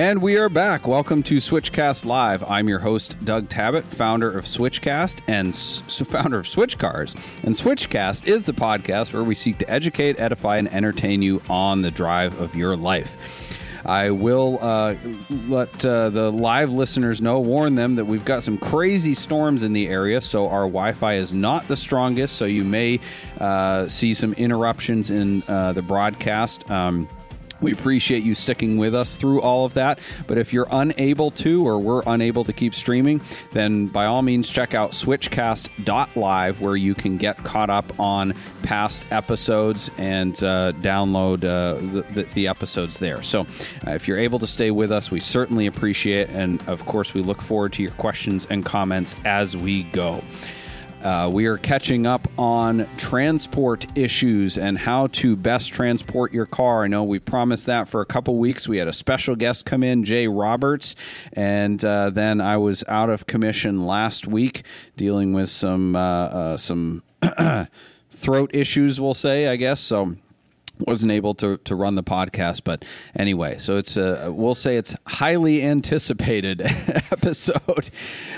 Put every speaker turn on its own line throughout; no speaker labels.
And we are back. Welcome to Switchcast Live. I'm your host, Doug Tabbitt, founder of Switchcast and s- founder of Switch Cars. And Switchcast is the podcast where we seek to educate, edify, and entertain you on the drive of your life. I will uh, let uh, the live listeners know, warn them that we've got some crazy storms in the area, so our Wi Fi is not the strongest, so you may uh, see some interruptions in uh, the broadcast. Um, we appreciate you sticking with us through all of that. But if you're unable to, or we're unable to keep streaming, then by all means check out switchcast.live where you can get caught up on past episodes and uh, download uh, the, the, episodes there. So uh, if you're able to stay with us, we certainly appreciate it. And of course, we look forward to your questions and comments as we go. Uh, we are catching up on transport issues and how to best transport your car. I know we promised that for a couple weeks. We had a special guest come in, Jay Roberts, and uh, then I was out of commission last week dealing with some uh, uh some throat issues. We'll say, I guess so wasn't able to, to run the podcast but anyway so it's a we'll say it's highly anticipated episode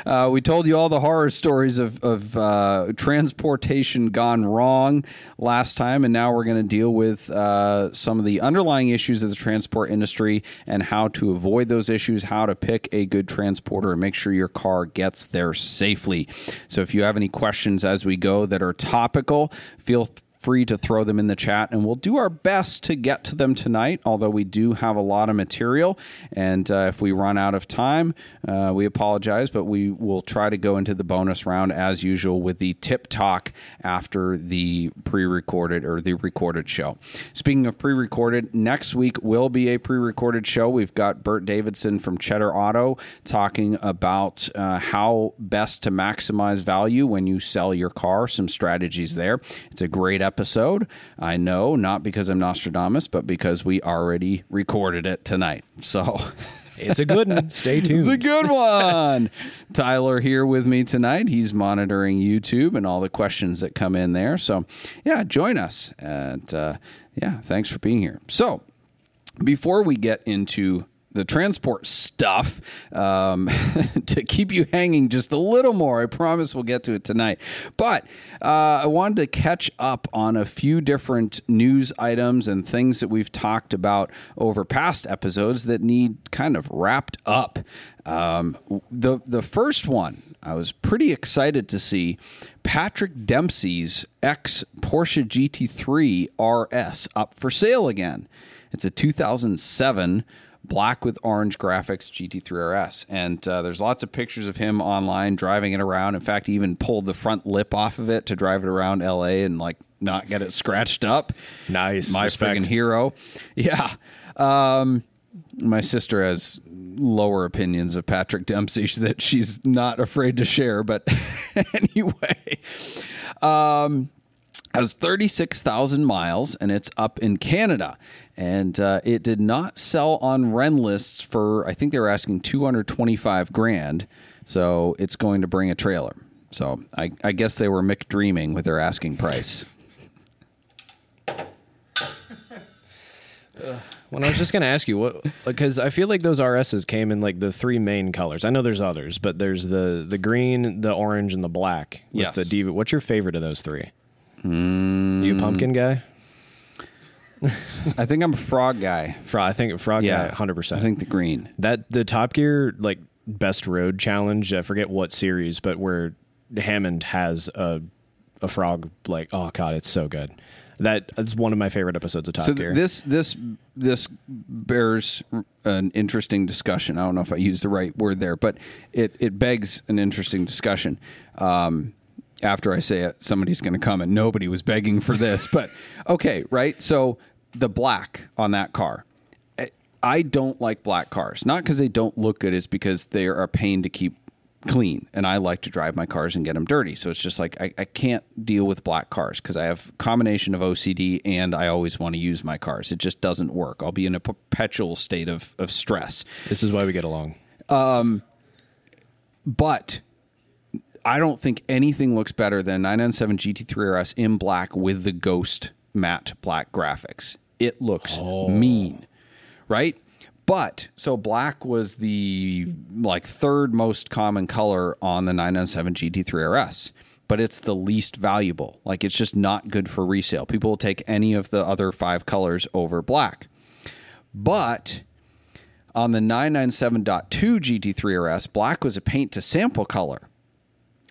uh, we told you all the horror stories of, of uh, transportation gone wrong last time and now we're going to deal with uh, some of the underlying issues of the transport industry and how to avoid those issues how to pick a good transporter and make sure your car gets there safely. So if you have any questions as we go that are topical feel free to throw them in the chat, and we'll do our best to get to them tonight. Although we do have a lot of material, and uh, if we run out of time, uh, we apologize, but we will try to go into the bonus round as usual with the tip talk after the pre-recorded or the recorded show. Speaking of pre-recorded, next week will be a pre-recorded show. We've got Bert Davidson from Cheddar Auto talking about uh, how best to maximize value when you sell your car. Some strategies there. It's a great episode episode. I know, not because I'm Nostradamus, but because we already recorded it tonight. So.
It's a good one. Stay tuned.
It's a good one. Tyler here with me tonight. He's monitoring YouTube and all the questions that come in there. So, yeah, join us. And uh, yeah, thanks for being here. So, before we get into the transport stuff um, to keep you hanging just a little more. I promise we'll get to it tonight. But uh, I wanted to catch up on a few different news items and things that we've talked about over past episodes that need kind of wrapped up. Um, the the first one I was pretty excited to see Patrick Dempsey's ex Porsche GT3 RS up for sale again. It's a 2007 black with orange graphics GT3 RS. And uh, there's lots of pictures of him online driving it around. In fact, he even pulled the front lip off of it to drive it around LA and like not get it scratched up.
Nice.
My friggin' hero. Yeah. Um, my sister has lower opinions of Patrick Dempsey that she's not afraid to share. But anyway, um, has 36,000 miles and it's up in Canada and uh, it did not sell on Rennlist for I think they were asking 225 grand. So it's going to Bring a Trailer. So I, I guess they were McDreaming with their asking price.
When I was just going to ask you what, because I feel like those RSs came in like the three main colors. I know there's others, but there's the the green, the orange, and the black. With
yes.
The Diva. What's your favorite of those three? Mm. You pumpkin guy?
I think I'm a frog guy.
Frog. I think frog yeah, guy, hundred percent.
I think the green.
That the Top Gear like best road challenge. I forget what series, but where Hammond has a a frog. Like oh god, it's so good. That's one of my favorite episodes of Top
so
Gear.
This this this bears an interesting discussion. I don't know if I used the right word there, but it it begs an interesting discussion. Um, after I say it, somebody's going to come and nobody was begging for this, but okay, right? So the black on that car. I don't like black cars. Not because they don't look good, it's because they are a pain to keep clean. And I like to drive my cars and get them dirty. So it's just like I, I can't deal with black cars because I have combination of OCD and I always want to use my cars. It just doesn't work. I'll be in a perpetual state of, of stress.
This is why we get along.
Um, but I don't think anything looks better than 997 GT3 RS in black with the ghost matte black graphics. It looks oh. mean, right? But so black was the like third most common color on the 997 GT3 RS, but it's the least valuable. Like it's just not good for resale. People will take any of the other five colors over black. But on the 997.2 GT3 RS, black was a paint to sample color.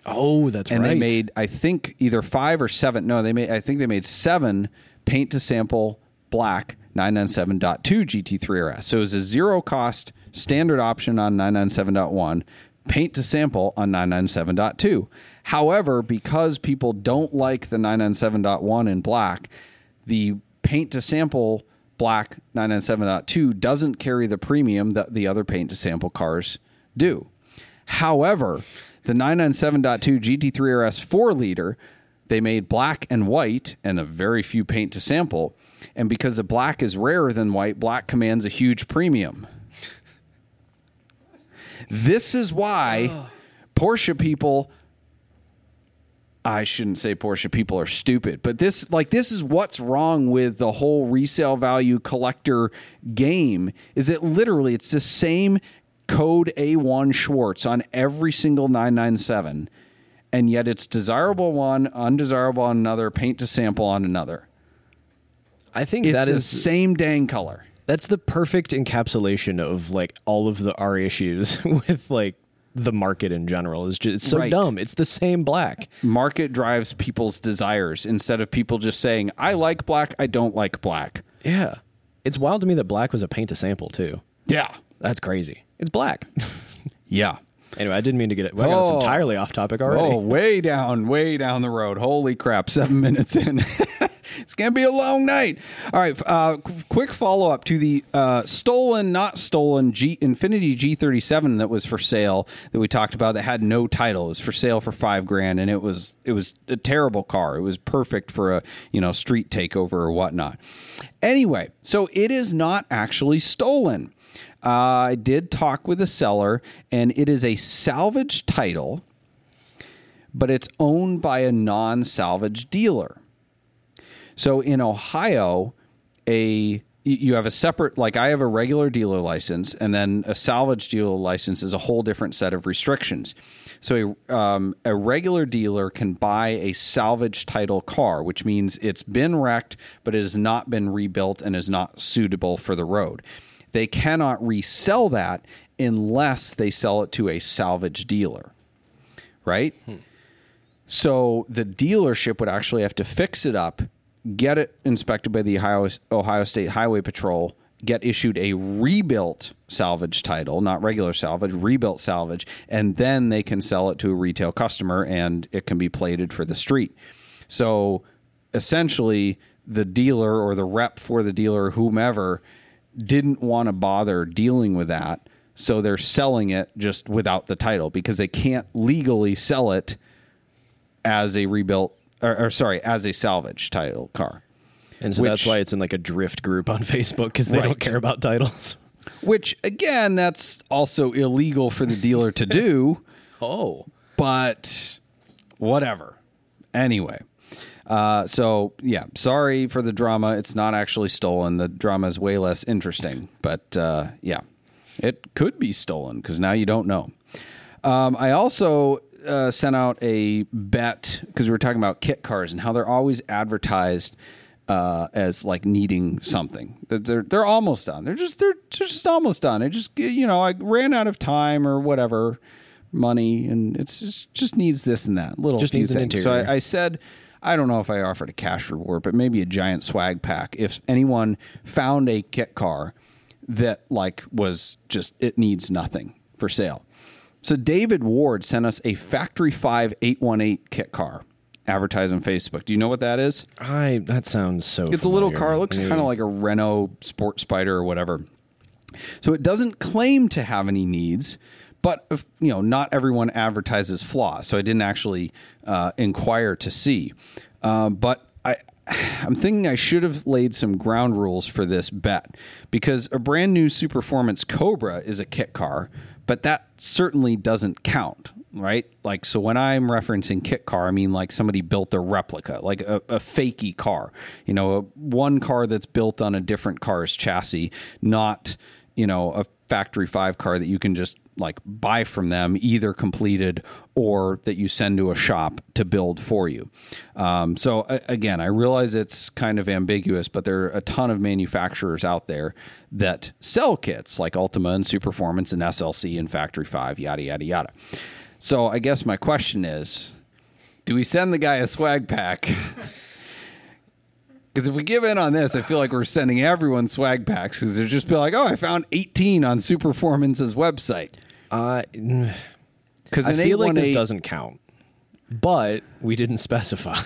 Oh, that's
And
right.
And they made I think either 5 or 7. No, they made I think they made 7 paint to sample black 997.2 GT3 RS. So it was a zero cost standard option on 997.1, paint to sample on 997.2. However, because people don't like the 997.1 in black, the paint to sample black 997.2 doesn't carry the premium that the other paint to sample cars do. However, the 997.2 GT3 RS 4 liter, they made black and white and a very few paint to sample. And because the black is rarer than white, black commands a huge premium. This is why Porsche people I shouldn't say Porsche people are stupid, but this like this is what's wrong with the whole resale value collector game is it literally it's the same code A1 Schwarz on every single 997 and yet it's desirable one, undesirable on another, paint to sample on another.
I think
It's
that
the
is
same dang color.
that's the perfect encapsulation of like all of the R issues with like the market in general. Is just it's so
Right.
dumb. It's the same black.
Market drives people's desires instead of people just saying, I like black, I don't like black.
Yeah. It's wild to me that black was a paint to sample too.
Yeah.
That's crazy. It's black.
Yeah.
anyway, I didn't mean to get it. I got us
Oh.
entirely off topic already.
Oh, way down, way down the road. Holy crap, seven minutes in. it's to be a long night. All right, uh, quick follow up to the uh, stolen, not stolen G Infiniti G37 that was for sale that we talked about that had no title. It was for sale for five grand, and it was it was a terrible car. It was perfect for a you know street takeover or whatnot. Anyway, so it is not actually stolen. Uh, I did talk with the seller, and it is a salvage title but it's owned by a non salvage dealer. So in Ohio, a you have a separate like I have a regular dealer license, and then a salvage dealer license is a whole different set of restrictions. So a, um, a regular dealer can buy a salvage title car, which means it's been wrecked, but it has not been rebuilt and is not suitable for the road. They cannot resell that unless they sell it to a salvage dealer, right? So the dealership would actually have to fix it up, get it inspected by the Ohio, Ohio State Highway Patrol, get issued a rebuilt salvage title, not regular salvage, rebuilt salvage, and then they can sell it to a retail customer and it can be plated for the street. So essentially, the dealer or the rep for the dealer, whomever, didn't want to bother dealing with that. So they're selling it just without the title because they can't legally sell it as a rebuilt or, or sorry, as a salvage title car.
and so that's why it's in like a drift group on Facebook because they
Right.
don't care about titles.
Which again, that's also illegal for the dealer to do,
Oh.
but whatever. Anyway. Uh, so yeah, sorry for the drama. It's not actually stolen. The drama is way less interesting, but uh, yeah, it could be stolen because now you don't know. Um, I also uh, sent out a bet because we were talking about kit cars and how they're always advertised uh, as like needing something. They're, they're they're almost done. They're just they're just almost done. I just you know I ran out of time or whatever money and it's just, just needs this and that little
Just needs an
things. So. I, I said. I don't know if I offered a cash reward, but maybe a giant swag pack. If anyone found a kit car that like was just it needs nothing for sale. So David Ward sent us a Factory 5 818 kit car advertised on Facebook. Do you know what that is?
I that sounds so
It's a little car. It looks kind of like a Renault Sport Spider or whatever. So it doesn't claim to have any needs, but if- you know, not everyone advertises flaws. So I didn't actually uh, inquire to see. Um, but I, I'm thinking I should have laid some ground rules for this bet because a brand new Superformance Cobra is a kit car, but that certainly doesn't count, right? Like, so when I'm referencing kit car, I mean like somebody built a replica, like a, a fakey car, you know, a, one car that's built on a different car's chassis, not you know, a factory five car that you can just like buy from them, either completed or that you send to a shop to build for you. Um, so again, I realize it's kind of ambiguous, but there are a ton of manufacturers out there that sell kits like Ultima and Superformance and SLC and Factory Five, yada yada yada. So I guess my question is, do we send the guy a swag pack? Because if we give in on this, I feel like we're sending everyone swag packs because they'll just be like, oh, I found 18 on Superformance's website.
Uh,
Because
I feel like this doesn't count, but we didn't specify.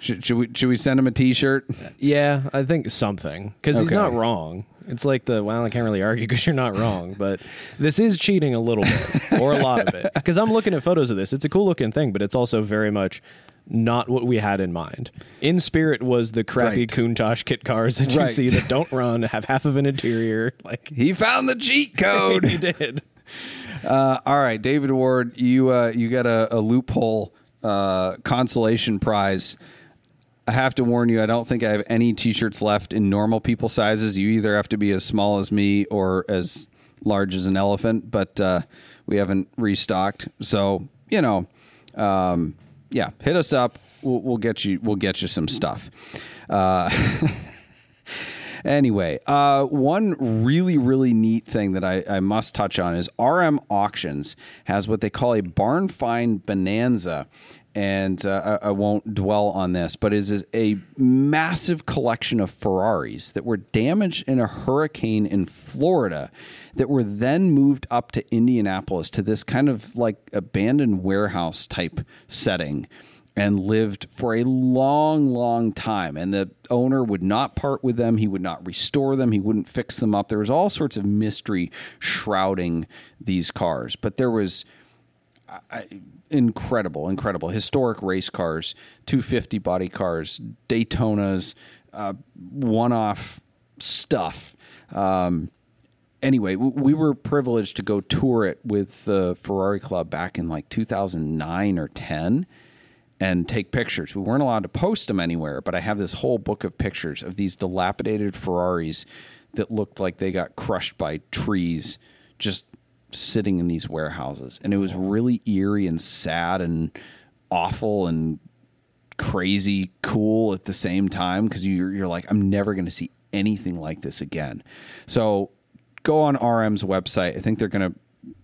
Should, should we should we send him a T-shirt?
yeah, I think something because he's not wrong. It's like the well, I can't really argue because you're not wrong, but this is cheating a little bit or a lot of it. Because I'm looking at photos of this. It's a cool looking thing, but it's also very much not what we had in mind. In spirit was the crappy
Right.
Countach kit cars that you
Right.
see that don't run, have half of an interior. Like
He found the cheat code.
he did.
uh, all right, David Ward, you uh, you got a, a loophole uh, consolation prize. I have to warn you, I don't think I have any T-shirts left in normal people sizes. You either have to be as small as me or as large as an elephant, but uh, we haven't restocked. So you know, um, yeah, hit us up. We'll, we'll get you. We'll get you some stuff. Uh, Anyway, uh, one really, really neat thing that I, I must touch on is RM Auctions has what they call a barn find bonanza. And uh, I, I won't dwell on this, but is a massive collection of Ferraris that were damaged in a hurricane in Florida that were then moved up to Indianapolis to this kind of like abandoned warehouse type setting and lived for a long, long time. And the owner would not part with them. He would not restore them. He wouldn't fix them up. There was all sorts of mystery shrouding these cars. But there was I, incredible, incredible historic race cars, 250 body cars, Daytonas, uh, one off stuff. Um, anyway, we were privileged to go tour it with the Ferrari Club back in like 2009 or 10 and take pictures. We weren't allowed to post them anywhere, but I have this whole book of pictures of these dilapidated Ferraris that looked like they got crushed by trees just sitting in these warehouses. And it was really eerie and sad and awful and crazy cool at the same time because you're, you're like, I'm never going to see anything like this again. So go on RM's website. I think they're going to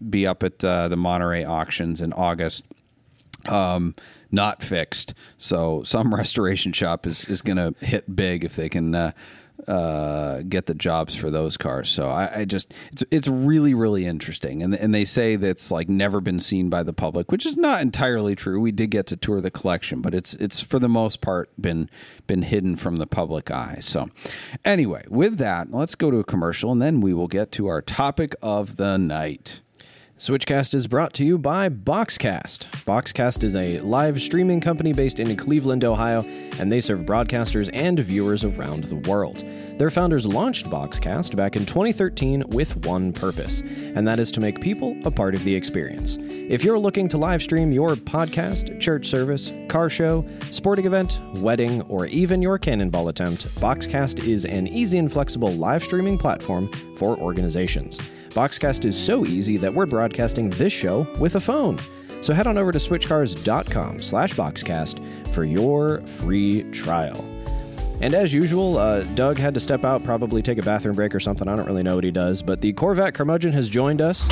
be up at uh, the Monterey auctions in August. Um, not fixed. So some restoration shop is, is going to hit big if they can uh, uh, get the jobs for those cars. So I, I just it's it's really really interesting, and and they say that's like never been seen by the public, which is not entirely true. We did get to tour the collection, but it's it's for the most part been been hidden from the public eye. So anyway, with that, let's go to a commercial, and then we will get to our topic of the night.
Switchcast is brought to you by Boxcast. Boxcast is a live streaming company based in Cleveland, Ohio, and they serve broadcasters and viewers around the world. Their founders launched Boxcast back in 2013 with one purpose, and that is to make people a part of the experience. If you're looking to live stream your podcast, church service, car show, sporting event, wedding, or even your cannonball attempt, Boxcast is an easy and flexible live streaming platform for organizations. Boxcast is so easy that we're broadcasting this show with a phone. So head on over to switchcars.com slash boxcast for your free trial. And as usual, uh, Doug had to step out, probably take a bathroom break or something. I don't really know what he does, but the Corvette curmudgeon has joined us.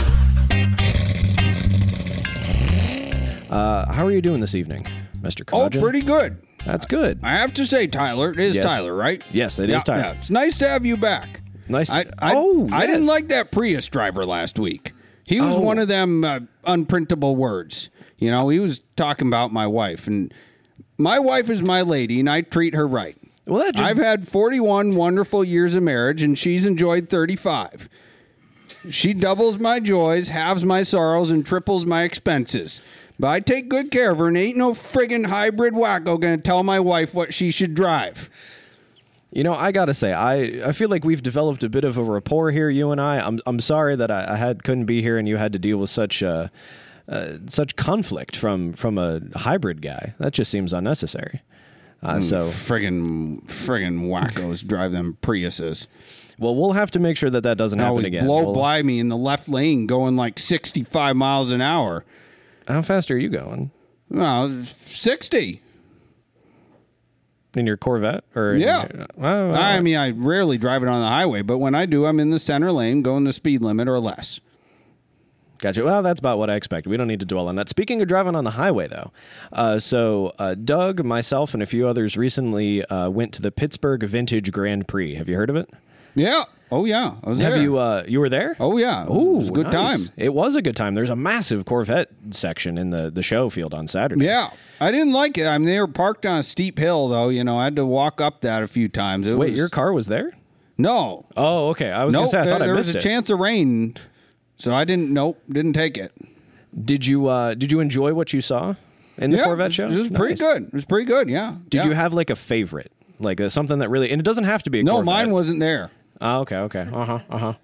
Uh, how are you doing this evening, Mr.
Oh, pretty good.
That's good.
I have to say, Tyler, it is
Yes.
Tyler, right?
Yes, it is
Yeah,
Tyler.
yeah. It's nice to have you back.
Nice.
I, I,
oh,
I didn't like that Prius driver last week. He was
Oh.
one of them uh, unprintable words. You know, he was talking about my wife, and my wife is my lady, and I treat her right.
Well, that just
I've had 41 wonderful years of marriage, and she's enjoyed 35. She doubles my joys, halves my sorrows, and triples my expenses. But I take good care of her, and ain't no friggin' hybrid wacko gonna tell my wife what she should drive.
You know, I gotta say, I, I feel like we've developed a bit of a rapport here, you and I. I'm I'm sorry that I, I had couldn't be here and you had to deal with such uh, uh, such conflict from from a hybrid guy. That just seems unnecessary. Uh, so,
friggin' friggin' wackos drive them Priuses.
well, we'll have to make sure that that doesn't
They
happen
always
again.
blow
We'll-
by me in the left lane, going like sixty-five miles an hour.
How fast are you going
No, sixty.
In your Corvette? Or
Yeah.
your- Oh,
I mean, I rarely drive it on the highway, but when I do, I'm in the center lane, going the speed limit or less.
Gotcha. Well, that's about what I expected. We don't need to dwell on that. Speaking of driving on the highway, though, uh, so uh, Doug, myself, and a few others recently uh, went to the Pittsburgh Vintage Grand Prix. Have you heard of it?
Yeah. Oh yeah. I was
Have
there.
you? Uh, you were there?
oh yeah.
Ooh,
it was a good
nice.
time.
It was a good time. There's a massive Corvette section in the, the show field on Saturday.
Yeah, I didn't like it. I mean, they were parked on a steep hill, though. You know, I had to walk up that a few times. It
Wait,
was,
your car was there?
no,
Oh, okay. I was
no.
gonna say I
there, there was a
it.
chance of rain, so I didn't. Nope, didn't take it.
Did you uh, Did you enjoy what you saw in the
yeah,
Corvette show?
it was pretty good. It was pretty good. Yeah.
Did
yeah.
you have like a favorite, like uh, something that really? And it doesn't have to be a
No,
Corvette.
mine wasn't there.
Oh, okay, okay. Uh huh. Uh huh.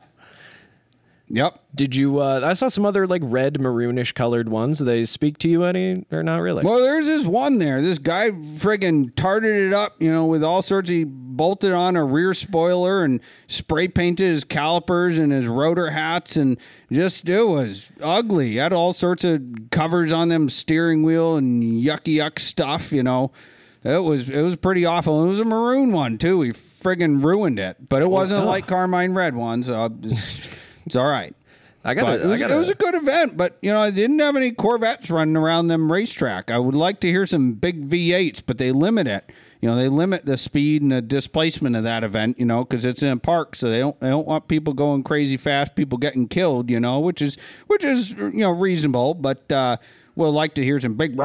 Yep.
Did you? Uh, I saw some other like red maroonish colored ones. Do they speak to you any or not really?
Well, there's this one there. This guy friggin' tarted it up, you know, with all sorts. He bolted on a rear spoiler and spray painted his calipers and his rotor hats, and just it was ugly. He had all sorts of covers on them steering wheel and yucky yuck stuff. You know, it was it was pretty awful. It was a maroon one too. He friggin' ruined it, but it wasn't a light carmine red one, so it's, it's all right.
I got.
it, was,
I got.
it was a good event, but you know, I didn't have any Corvettes running around them racetrack. I would like to hear some big V8s, but they limit it. You know, they limit the speed and the displacement of that event. You know, because it's in a park, so they don't they don't want people going crazy fast, people getting killed. You know, which is which is you know reasonable, but uh, we'll like to hear some big.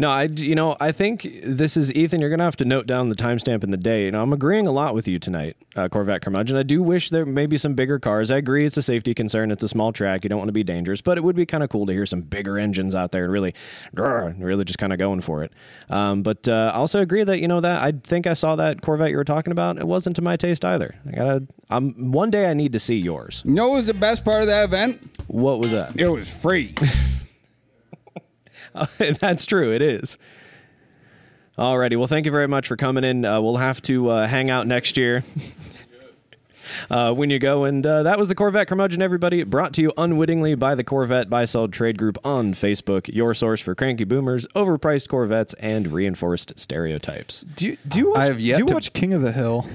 No, I. You know, I think this is Ethan. You're gonna have to note down the timestamp and the day. You know, I'm agreeing a lot with you tonight, uh, Corvette Curmudgeon. I do wish there may be some bigger cars. I agree, it's a safety concern. It's a small track. You don't want to be dangerous, but it would be kind of cool to hear some bigger engines out there and really, really just kind of going for it. Um, but uh, I also agree that you know that I think I saw that Corvette you were talking about. It wasn't to my taste either. I gotta. I'm one day I need to see yours.
You know what was the best part of that event?
What was that?
It was free.
That's true. It is. Alrighty. Well, thank you very much for coming in. Uh, we'll have to uh, hang out next year. Uh, when you go, and uh, that was the Corvette Curmudgeon, everybody. Brought to you unwittingly by the Corvette Buy Sold Trade Group on Facebook, your source for cranky boomers, overpriced Corvettes, and reinforced stereotypes.
Do you do you watch,
I have yet
do you
to-
watch King of the Hill?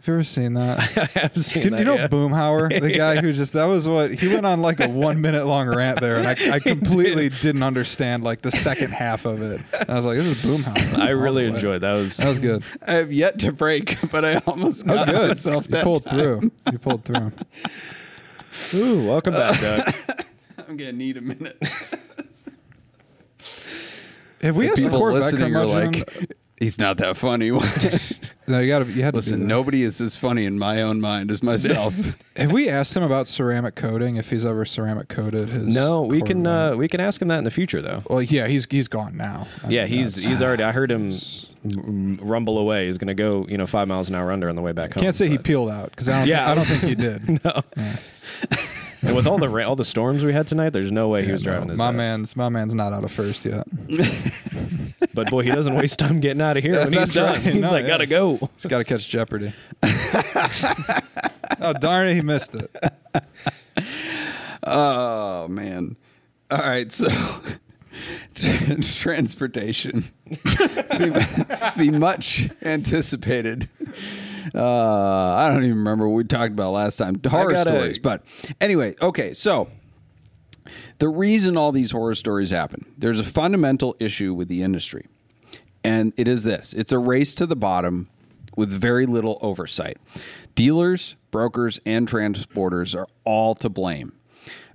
Have you ever seen that?
I have seen
Did
that,
you know
yeah.
Boomhauer, the guy who just that was what he went on like a one minute long rant there, and I, I completely didn't understand like the second half of it. And I was like, this is Boomhauer.
I really
All
enjoyed that. Was
That was good.
I have yet to break, but I almost
That was
got
good.
myself
You
that
pulled
time.
through. You pulled through.
ooh, welcome back, uh, Doug.
I'm gonna need a minute.
Have we asked the
People
Corvette
listening are
curmudgeon?
like, he's not that funny.
no, you got to. You had
Listen,
do that.
nobody is as funny in my own mind as myself.
Have we asked him about ceramic coating? If he's ever ceramic coated his?
No, we can uh, we can ask him that in the future, though.
well, yeah, he's he's gone now. I
Yeah,
mean,
he's he's already. I heard him rumble away. He's going to go, you know, five miles an hour under on the way back home.
Can't say he peeled out because I don't.
Yeah.
I don't think he did.
And with all the ra- all the storms we had tonight, there's no way he
Yeah,
was driving this.
my
bad.
man's my man's not out of first yet.
But boy, he doesn't waste time getting out of here
Yeah,
when he's
that's
done.
right.
He's
No,
like,
yeah.
gotta go.
He's got to catch Jeopardy. oh darn it, he missed it.
oh man! All right, so transportation, the, the much anticipated. Uh, I don't even remember what we talked about last time. Horror stories, but anyway, okay. So the reason all these horror stories happen, there's a fundamental issue with the industry, and it is this: it's a race to the bottom with very little oversight. Dealers, brokers, and transporters are all to blame.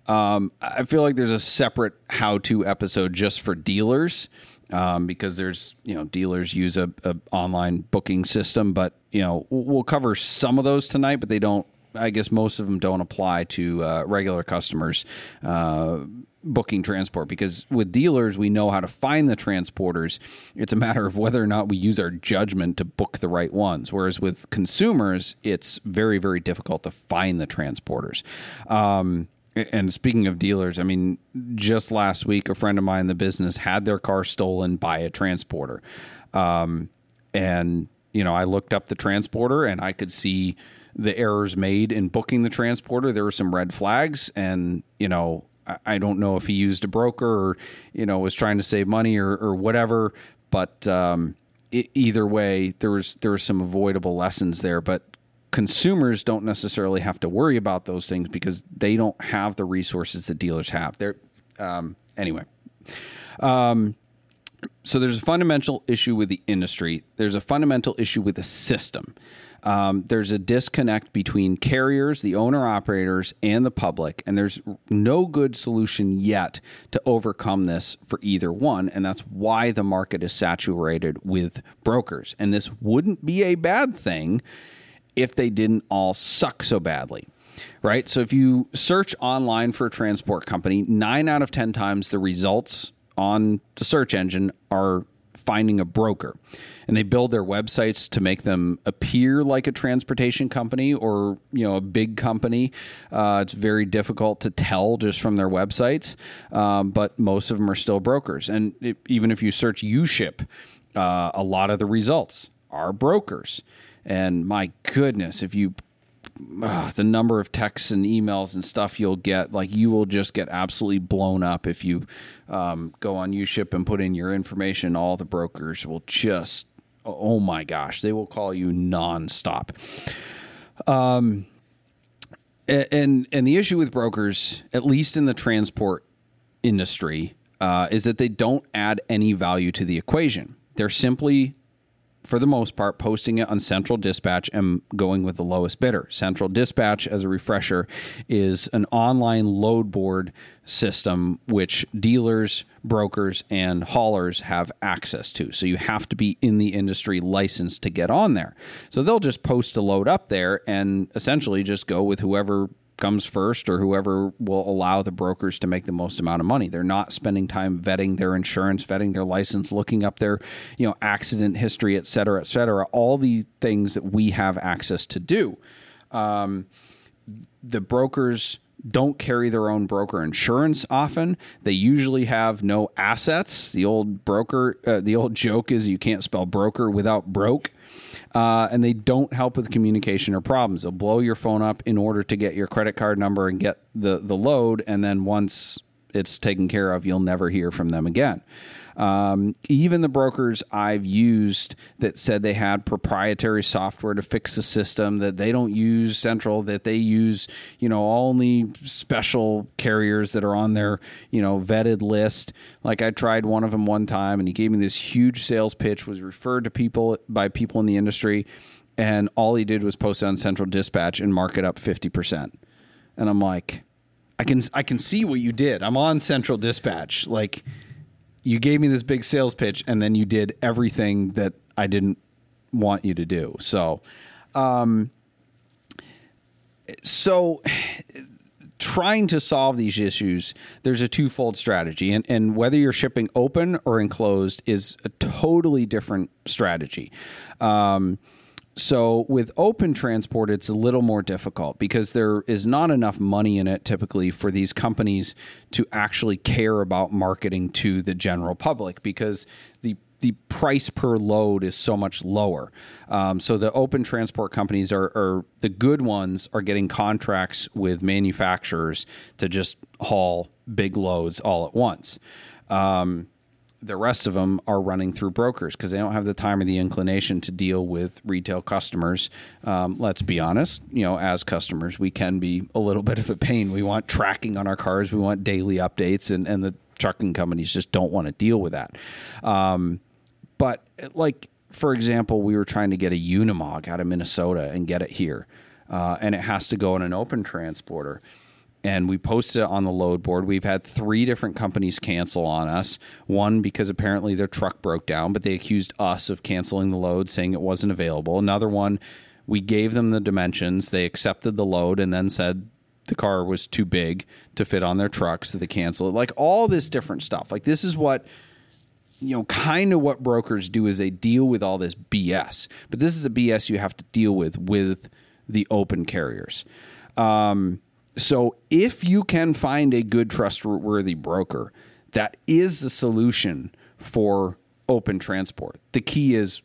Um, I feel like there's a separate how-to episode just for dealers um, because there's you know dealers use a, a online booking system, but you know we'll cover some of those tonight, but they don't. I guess most of them don't apply to uh, regular customers. Uh, booking transport because with dealers we know how to find the transporters it's a matter of whether or not we use our judgment to book the right ones whereas with consumers it's very very difficult to find the transporters um, and speaking of dealers, I mean, just last week, a friend of mine in the business had their car stolen by a transporter. Um, and, you know, I looked up the transporter and I could see the errors made in booking the transporter. There were some red flags. And, you know, I, I don't know if he used a broker or, you know, was trying to save money or, or whatever. But um, it, either way, there was, there were some avoidable lessons there. But consumers don't necessarily have to worry about those things because they don't have the resources that dealers have. They're um, anyway. Um, so there's a fundamental issue with the industry. There's a fundamental issue with the system. Um, there's a disconnect between carriers, the owner operators, and the public, and there's no good solution yet to overcome this for either one. And that's why the market is saturated with brokers. And this wouldn't be a bad thing if they didn't all suck so badly. Right? So if you search online for a transport company, 9 out of 10 times the results on the search engine are finding a broker. And they build their websites to make them appear like a transportation company or, you know, a big company. Uh, it's very difficult to tell just from their websites, um, but most of them are still brokers. And it, even if you search UShip, uh, a lot of the results are brokers. And my goodness, if you uh, the number of texts and emails and stuff you'll get, like you will just get absolutely blown up if you um, go on UShip and put in your information. All the brokers will just, oh my gosh, they will call you nonstop. Um, and and the issue with brokers, at least in the transport industry, uh, is that they don't add any value to the equation. They're simply for the most part, posting it on Central Dispatch and going with the lowest bidder. Central Dispatch, as a refresher, is an online load board system which dealers, brokers, and haulers have access to. So you have to be in the industry licensed to get on there. So they'll just post a load up there and essentially just go with whoever comes first or whoever will allow the brokers to make the most amount of money. They're not spending time vetting their insurance, vetting their license, looking up their, you know, accident history, et cetera, et cetera. All the things that we have access to do. Um, the brokers don't carry their own broker insurance often. They usually have no assets. The old broker, uh, the old joke is you can't spell broker without broke uh, and they don't help with communication or problems. They'll blow your phone up in order to get your credit card number and get the the load, and then once it's taken care of, you'll never hear from them again. Um, even the brokers I've used that said they had proprietary software to fix the system, that they don't use Central, that they use, you know, only special carriers that are on their, you know, vetted list. Like I tried one of them one time and he gave me this huge sales pitch, was referred to people by people in the industry. And all he did was post on Central Dispatch and mark it up 50%. And I'm like, I can I can see what you did. I'm on Central Dispatch. Like you gave me this big sales pitch and then you did everything that I didn't want you to do. So, um, so trying to solve these issues, there's a twofold strategy, and, and whether you're shipping open or enclosed is a totally different strategy. Um, so with open transport, it's a little more difficult because there is not enough money in it typically for these companies to actually care about marketing to the general public because the the price per load is so much lower. Um, so the open transport companies are, are, the good ones are getting contracts with manufacturers to just haul big loads all at once. Um, the rest of them are running through brokers because they don't have the time or the inclination to deal with retail customers. Um, let's be honest, you know, as customers, we can be a little bit of a pain. We want tracking on our cars, we want daily updates, and, and the trucking companies just don't want to deal with that. Um, but like, for example, we were trying to get a Unimog out of Minnesota and get it here, uh, and it has to go on an open transporter and we posted it on the load board. We've had three different companies cancel on us. One because apparently their truck broke down, but they accused us of canceling the load, saying it wasn't available. Another one, we gave them the dimensions, they accepted the load, and then said the car was too big to fit on their truck, so they canceled it. Like all this different stuff. Like this is what you know, kind of what brokers do is they deal with all this BS. But this is the BS you have to deal with with the open carriers. Um, so if you can find a good, trustworthy broker, that is the solution for open transport. The key is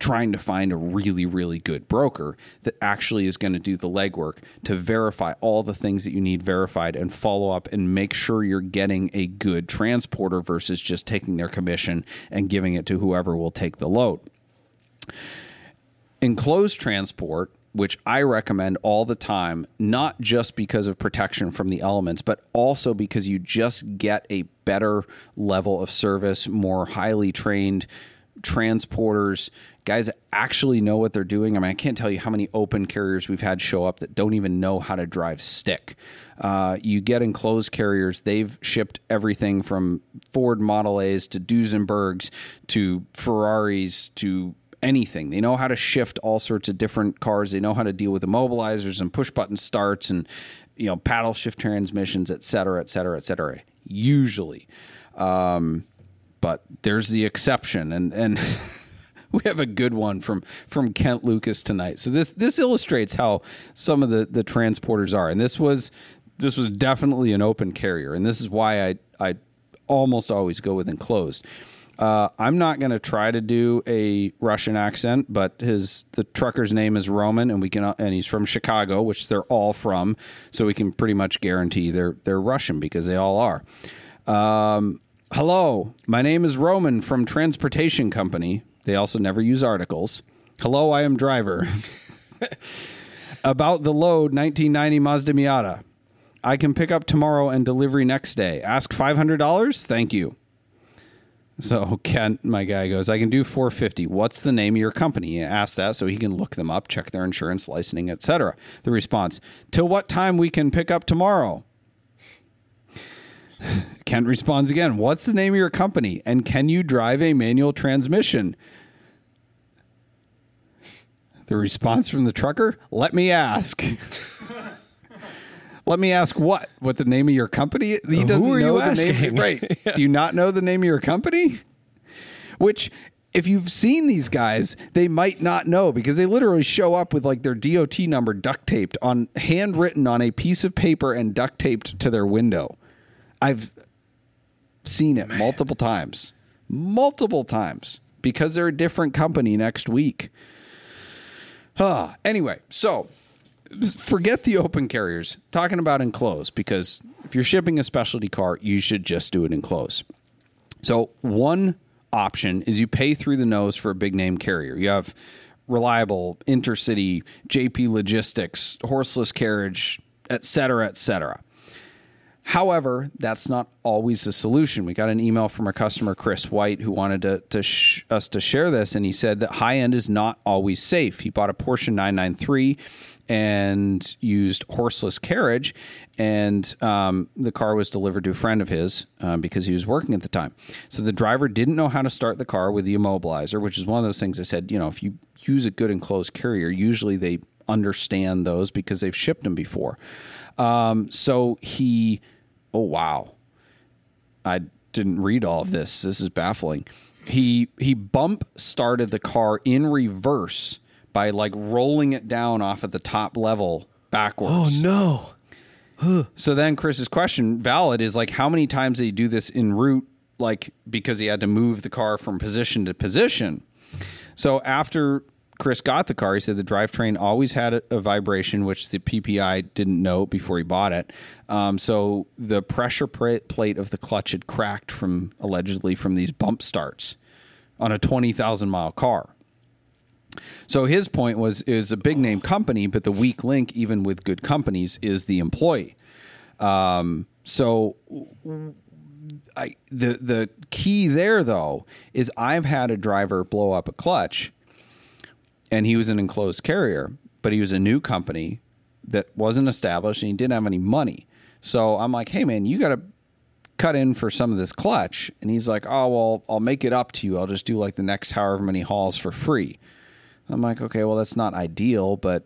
trying to find a really, really good broker that actually is going to do the legwork to verify all the things that you need verified and follow up and make sure you're getting a good transporter versus just taking their commission and giving it to whoever will take the load. Enclosed transport which I recommend all the time, not just because of protection from the elements, but also because you just get a better level of service, more highly trained transporters, guys actually know what they're doing. I mean, I can't tell you how many open carriers we've had show up that don't even know how to drive stick. Uh, you get enclosed carriers, they've shipped everything from Ford Model A's to Duesenbergs to Ferraris to anything. They know how to shift all sorts of different cars. They know how to deal with immobilizers and push button starts and you know paddle shift transmissions, et cetera, et cetera, et cetera. Usually, um, but there's the exception, and and. we have a good one from from Kent Lucas tonight. So this this illustrates how some of the the transporters are, and this was this was definitely an open carrier, and this is why I I almost always go with enclosed. Uh, I'm not going to try to do a Russian accent, but his the trucker's name is Roman, and we can and he's from Chicago, which they're all from, so we can pretty much guarantee they're they're Russian because they all are. Um, hello, my name is Roman from Transportation Company. They also never use articles. Hello, I am driver. About the load 1990 Mazda Miata. I can pick up tomorrow and delivery next day. Ask $500? Thank you. So Kent, my guy, goes, I can do 450. What's the name of your company? He Ask that so he can look them up, check their insurance, licensing, etc. The response, till what time we can pick up tomorrow? Kent responds again, what's the name of your company? And can you drive a manual transmission? The response from the trucker, let me ask. Let me ask what? What the name of your company? He doesn't
Who are
know
you
the
asking?
name. Right. Do you not know the name of your company? Which if you've seen these guys, they might not know because they literally show up with like their DOT number duct taped on handwritten on a piece of paper and duct taped to their window. I've seen it multiple times. Multiple times because they're a different company next week. Huh. Anyway, so forget the open carriers. Talking about enclosed because if you're shipping a specialty car, you should just do it enclosed. So one option is you pay through the nose for a big name carrier. You have reliable intercity, JP Logistics, horseless carriage, et cetera, et cetera. However, that's not always the solution. We got an email from our customer, Chris White, who wanted to, to sh- us to share this, and he said that high end is not always safe. He bought a Porsche 993 and used horseless carriage, and um, the car was delivered to a friend of his um, because he was working at the time. So the driver didn't know how to start the car with the immobilizer, which is one of those things I said, you know, if you use a good enclosed carrier, usually they understand those because they've shipped them before. Um, so he, oh wow, I didn't read all of this. This is baffling. He he bump started the car in reverse by like rolling it down off at the top level backwards.
Oh, no.
So then Chris's question, valid, is like how many times did he do this en route, like because he had to move the car from position to position. So after Chris got the car, he said the drivetrain always had a, a vibration, which the PPI didn't know before he bought it. Um, so the pressure pr- plate of the clutch had cracked from allegedly from these bump starts on a twenty thousand mile car. So his point was was a big name company, but the weak link, even with good companies, is the employee. Um, so I, the the key there though is I've had a driver blow up a clutch, and he was an enclosed carrier, but he was a new company that wasn't established and he didn't have any money. So I'm like, hey man, you got to cut in for some of this clutch, and he's like, oh well, I'll make it up to you. I'll just do like the next however many hauls for free. I'm like, okay, well, that's not ideal, but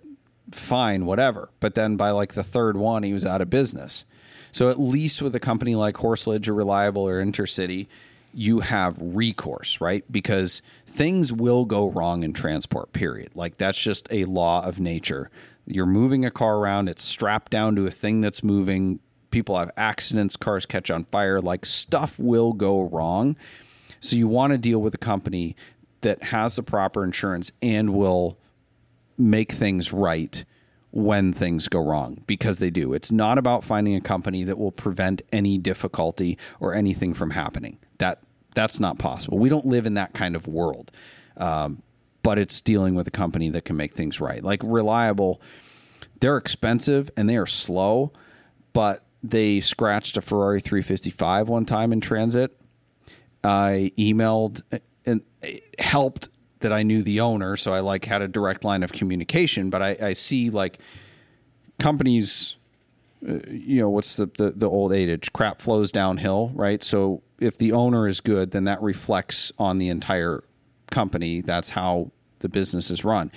fine, whatever. But then by like the third one, he was out of business. So at least with a company like Horseless Carriage or Reliable or Intercity, you have recourse, right? Because things will go wrong in transport, period. Like that's just a law of nature. You're moving a car around, it's strapped down to a thing that's moving. People have accidents, cars catch on fire, like stuff will go wrong. So you want to deal with a company that has the proper insurance and will make things right when things go wrong because they do. It's not about finding a company that will prevent any difficulty or anything from happening. That that's not possible. We don't live in that kind of world. Um, but it's dealing with a company that can make things right. Like reliable, they're expensive and they are slow, but they scratched a Ferrari 355 one time in transit. I emailed and it helped that I knew the owner, so I like had a direct line of communication. But I, I see like companies, uh, you know, what's the, the the old adage? Crap flows downhill, right? So if the owner is good, then that reflects on the entire company. That's how the business is run.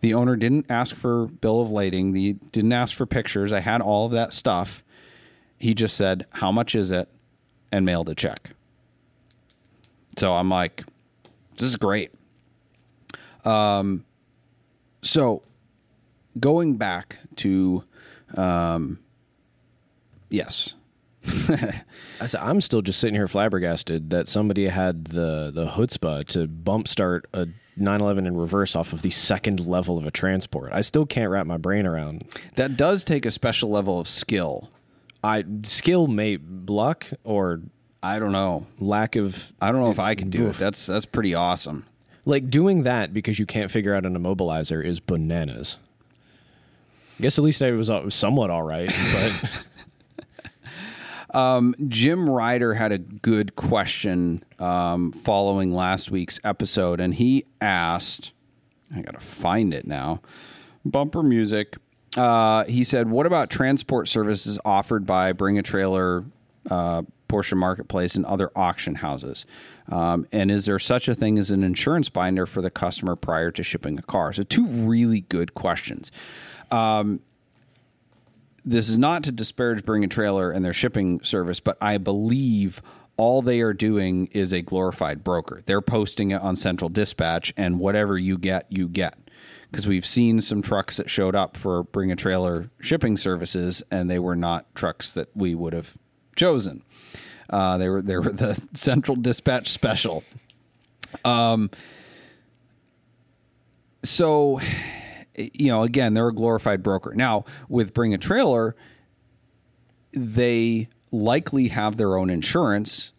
The owner didn't ask for bill of lading. He didn't ask for pictures. I had all of that stuff. He just said, "How much is it?" and mailed a check. So I'm like, "This is great." Um, so going back to, um, yes,
I said, I'm still just sitting here flabbergasted that somebody had the the chutzpah to bump start a 911 in reverse off of the second level of a transport. I still can't wrap my brain around.
that does take a special level of skill.
I skill may luck or
I don't know.
lack of
I don't know if I can do it. That's that's pretty awesome.
like doing that because you can't figure out an immobilizer is bananas. I guess at least I was uh, somewhat all right, but
Jim Ryder had a good question um, following last week's episode, and he asked, I got to find it now. Bumper music. Uh, he said, What about transport services offered by Bring a Trailer, uh, Porsche Marketplace, and other auction houses? Um, and is there such a thing as an insurance binder for the customer prior to shipping a car? So, two really good questions this is not to disparage Bring a Trailer and their shipping service, but I believe all they are doing is a glorified broker. They're posting it on Central Dispatch, and whatever you get, you get. Because we've seen some trucks that showed up for Bring a Trailer shipping services, and they were not trucks that we would have chosen. Uh, they were they were the Central Dispatch special. Um, so you know, again, they're a glorified broker. Now, with Bring a Trailer, they likely have their own insurance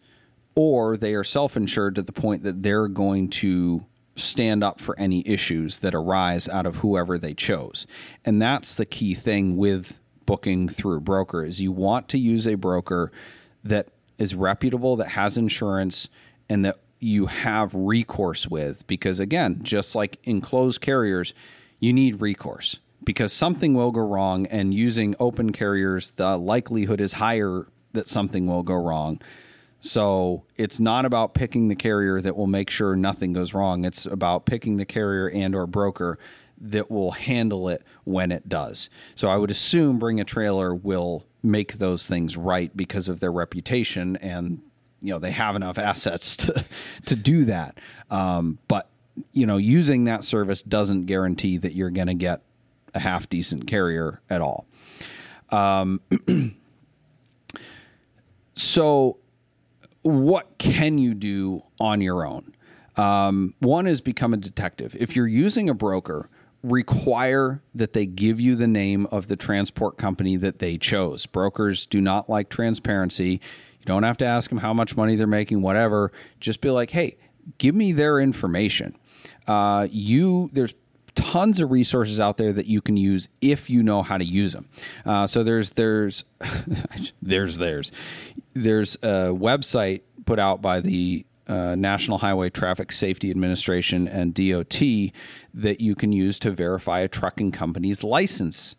or they are self insured to the point that they're going to stand up for any issues that arise out of whoever they chose. And that's the key thing with booking through a broker is you want to use a broker that is reputable, that has insurance, and that you have recourse with. Because again, just like enclosed carriers, you need recourse because something will go wrong. And using open carriers, the likelihood is higher that something will go wrong. So it's not about picking the carrier that will make sure nothing goes wrong. It's about picking the carrier and or broker that will handle it when it does. So I would assume Bring a Trailer will make those things right because of their reputation and you know they have enough assets to to do that. Um, but you know using that service doesn't guarantee that you're going to get a half decent carrier at all. Um, so what can you do on your own? Um, one is become a detective. If you're using a broker, require that they give you the name of the transport company that they chose. Brokers do not like transparency. You don't have to ask them how much money they're making, whatever. Just be like, hey, give me their information. Uh, you there's tons of resources out there that you can use if you know how to use them. Uh, so there's there's there's there's there's a website put out by the uh, National Highway Traffic Safety Administration and DOT that you can use to verify a trucking company's license.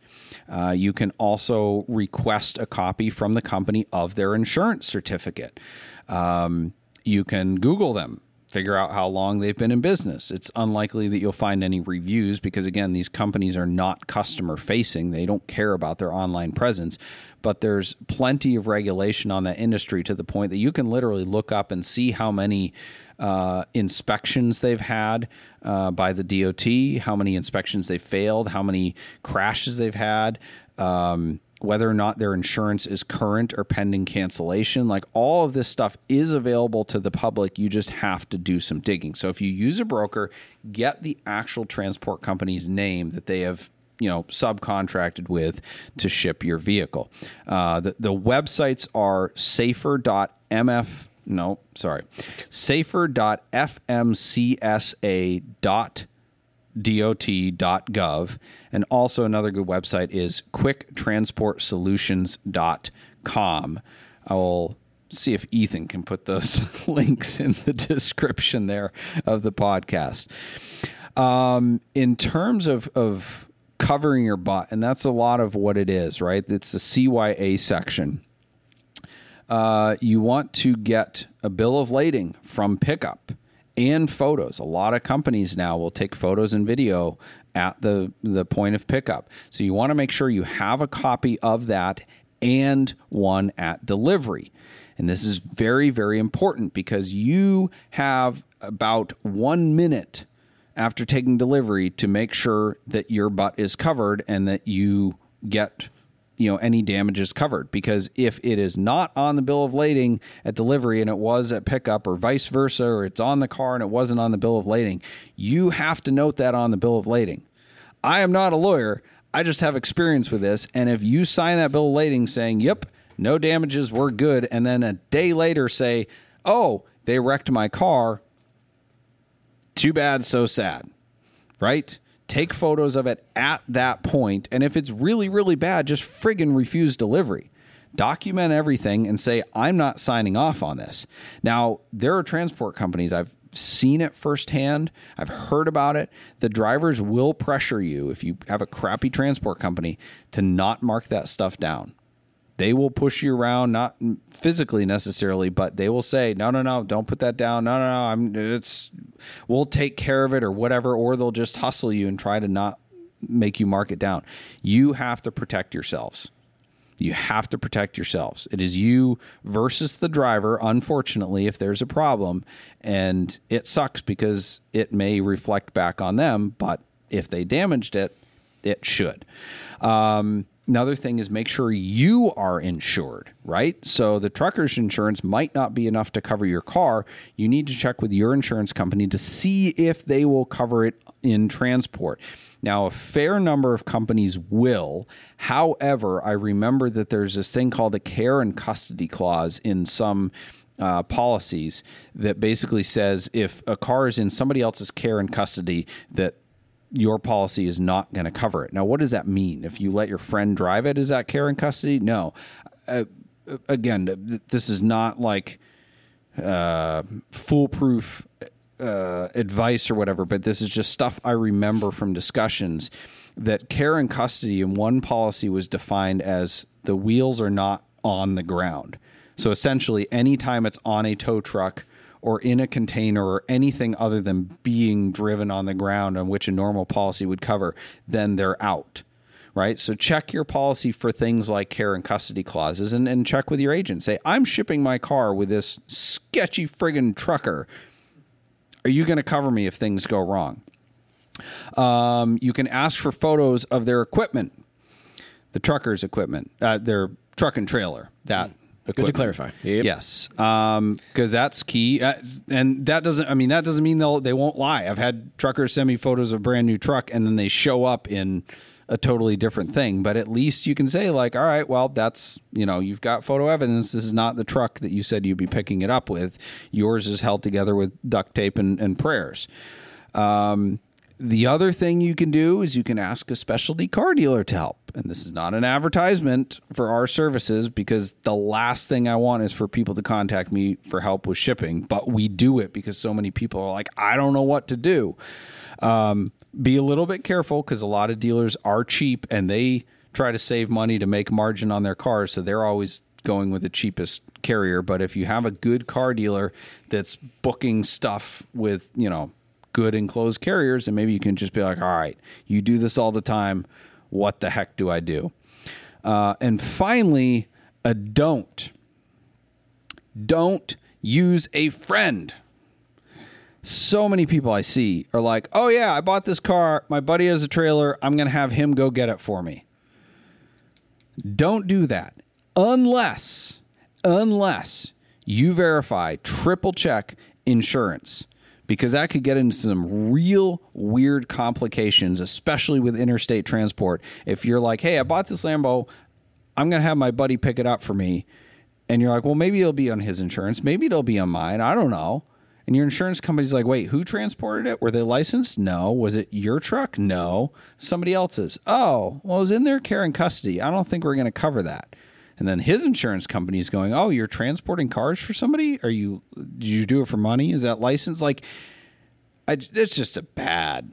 Uh, you can also request a copy from the company of their insurance certificate. Um, you can Google them figure out how long they've been in business. It's unlikely that you'll find any reviews because, again, these companies are not customer facing. They don't care about their online presence. But there's plenty of regulation on that industry to the point that you can literally look up and see how many uh, inspections they've had uh, by the DOT, how many inspections they failed, how many crashes they've had. Um, whether or not their insurance is current or pending cancellation. Like all of this stuff is available to the public. You just have to do some digging. So if you use a broker, get the actual transport company's name that they have you know subcontracted with to ship your vehicle. Uh, the, the websites are safer.mf no sorry safer.fmcsa.com dot.gov. And also another good website is quicktransportsolutions.com. I will see if Ethan can put those links in the description there of the podcast. Um, in terms of, of covering your butt, and that's a lot of what it is, right? It's the CYA section. Uh, you want to get a bill of lading from pickup and photos. A lot of companies now will take photos and video at the the point of pickup. So you want to make sure you have a copy of that and one at delivery. And this is very very important because you have about 1 minute after taking delivery to make sure that your butt is covered and that you get you know any damages covered. Because if it is not on the bill of lading at delivery and it was at pickup or vice versa or it's on the car and it wasn't on the bill of lading you have to note that on the bill of lading. I am not a lawyer. I just have experience with this. And if you sign that bill of lading saying yep no damages we're good and then a day later say oh they wrecked my car. Too bad so sad. Right take photos of it at that point, and if it's really, really bad, just friggin' refuse delivery. Document everything and say, I'm not signing off on this. Now, there are transport companies, I've seen it firsthand, I've heard about it. The drivers will pressure you if you have a crappy transport company to not mark that stuff down they will push you around, not physically necessarily, but they will say, "No, no, no, don't put that down. No, no, no, I'm it's we'll take care of it or whatever," or they'll just hustle you and try to not make you mark it down. You have to protect yourselves. You have to protect yourselves. It is you versus the driver, unfortunately, if there's a problem. And it sucks because it may reflect back on them, but if they damaged it, it should. Um, Another thing is make sure you are insured, right? So the trucker's insurance might not be enough to cover your car. You need to check with your insurance company to see if they will cover it in transport. Now, a fair number of companies will. However, I remember that there's this thing called the care and custody clause in some uh, policies that basically says if a car is in somebody else's care and custody, that your policy is not going to cover it. Now, what does that mean? If you let your friend drive it, is that care and custody? No. Uh, again, this is not like uh, foolproof uh, advice or whatever, but this is just stuff I remember from discussions that care and custody in one policy was defined as the wheels are not on the ground. So essentially, anytime it's on a tow truck or in a container or anything other than being driven on the ground on which a normal policy would cover, then they're out. Right. So check your policy for things like care and custody clauses and, and check with your agent. Say, I'm shipping my car with this sketchy friggin' trucker. Are you going to cover me if things go wrong? Um, you can ask for photos of their equipment, the trucker's equipment, uh, their truck and trailer. That
Good to clarify.
Yep. Yes, because um, that's key, uh, and that doesn't. I mean, that doesn't mean they'll they won't lie. I've had truckers send me photos of a brand new truck, and then they show up in a totally different thing. But at least you can say like, all right, well, that's you know, you've got photo evidence. This is not the truck that you said you'd be picking it up with. Yours is held together with duct tape and, and prayers. Um, the other thing you can do is you can ask a specialty car dealer to help. And this is not an advertisement for our services because the last thing I want is for people to contact me for help with shipping. But we do it because so many people are like, I don't know what to do. Um, be a little bit careful because a lot of dealers are cheap and they try to save money to make margin on their cars. So they're always going with the cheapest carrier. But if you have a good car dealer that's booking stuff with, you know, good enclosed carriers, and maybe you can just be like, all right, you do this all the time. What the heck do I do? Uh, and finally, a don't. Don't use a friend. So many people I see are like, "Oh yeah, I bought this car. My buddy has a trailer. I'm going to have him go get it for me." Don't do that unless unless you verify triple check insurance because that could get into some real weird complications especially with interstate transport. If you're like hey i bought this lambo. I'm going to have my buddy pick it up for me and you're like well maybe it'll be on his insurance. Maybe it'll be on mine. I don't know. And your insurance company's like wait who transported it? Were they licensed? No. Was it your truck? No. Somebody else's. Oh well it was in their care and custody. I don't think we're going to cover that and then his insurance company is going, "Oh, you're transporting cars for somebody? Are you? Did you do it for money? Is that license? Like, I, it's just a bad.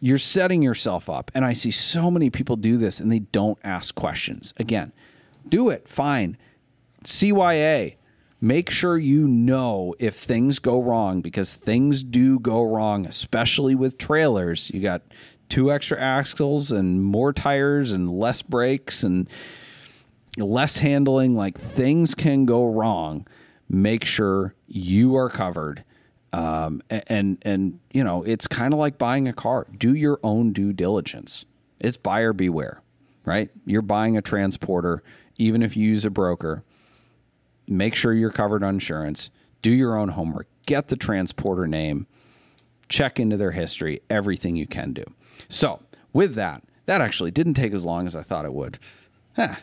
You're setting yourself up, and I see so many people do this, and they don't ask questions. Again, do it. Fine. CYA. Make sure you know if things go wrong because things do go wrong, especially with trailers. You got two extra axles and more tires and less brakes and less handling, like things can go wrong. Make sure you are covered. Um, and, and, you know, it's kind of like buying a car. Do your own due diligence. It's buyer beware, right? You're buying a transporter, even if you use a broker. Make sure you're covered on insurance. Do your own homework. Get the transporter name. Check into their history. Everything you can do. So, with that, that actually didn't take as long as I thought it would. Huh,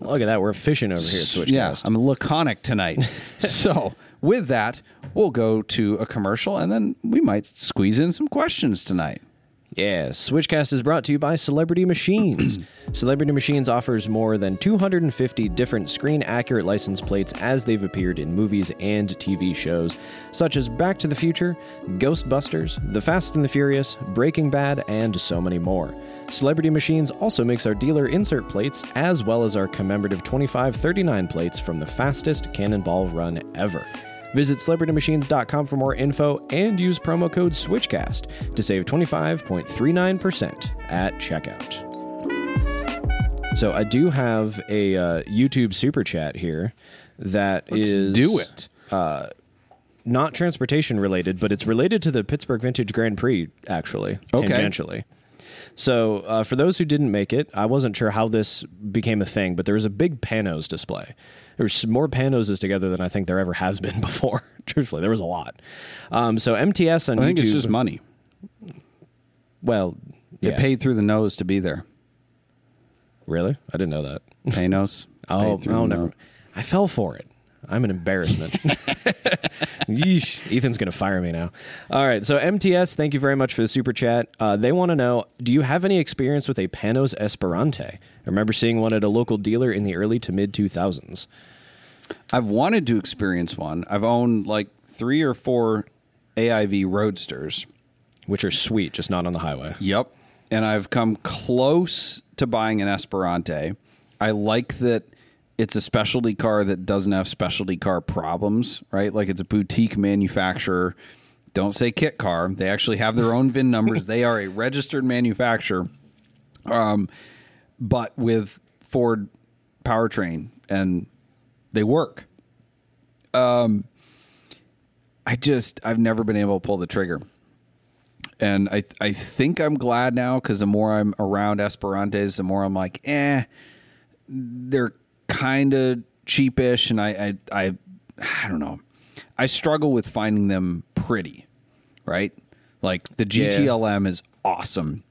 Look at that. We're efficient over here at Switchcast.
yeah, I'm laconic tonight. so, with that, we'll go to a commercial and then we might squeeze in some questions tonight.
Yeah, Switchcast is brought to you by Celebrity Machines. Celebrity Machines offers more than 250 different screen accurate license plates as they've appeared in movies and TV shows, such as Back to the Future, Ghostbusters, The Fast and the Furious, Breaking Bad, and so many more. Celebrity Machines also makes our dealer insert plates as well as our commemorative 2539 plates from the fastest cannonball run ever. Visit celebritymachines.com for more info and use promo code SWITCHCAST to save 25.39% at checkout. So I do have a uh, YouTube super chat here that is
do it.
Uh, not transportation related, but it's related to the Pittsburgh Vintage Grand Prix actually,
Okay.
tangentially. So, uh, for those who didn't make it, I wasn't sure how this became a thing, but there was a big Panoz display. There's more Panozes together than I think there ever has been before. Truthfully, there was a lot. Um, so MTS on
I think
YouTube.
it's just money.
well,
You
yeah.
paid through the nose to be there.
Really? I didn't know that.
Panoz.
Oh, oh never. I fell for it. I'm an embarrassment. Yeesh. Ethan's going to fire me now. All right. So, MTS, thank you very much for the super chat. Uh, they want to know Do you have any experience with a Panoz Esperante? I remember seeing one at a local dealer in the early to mid 2000s.
I've wanted to experience one. I've owned like three or four AIV Roadsters.
Which are sweet, just not on the highway.
Yep. And I've come close to buying an Esperante. I like that it's a specialty car that doesn't have specialty car problems, right? Like it's a boutique manufacturer. Don't say kit car. They actually have their own VIN numbers. they are a registered manufacturer. Um, but with Ford powertrain and they work. Um I just I've never been able to pull the trigger and I I think I'm glad now because the more I'm around Esperantes, the more I'm like, eh, they're kind of cheapish, and I, I I I don't know. I struggle with finding them pretty, right? Like the
Yeah.
GTLM is awesome,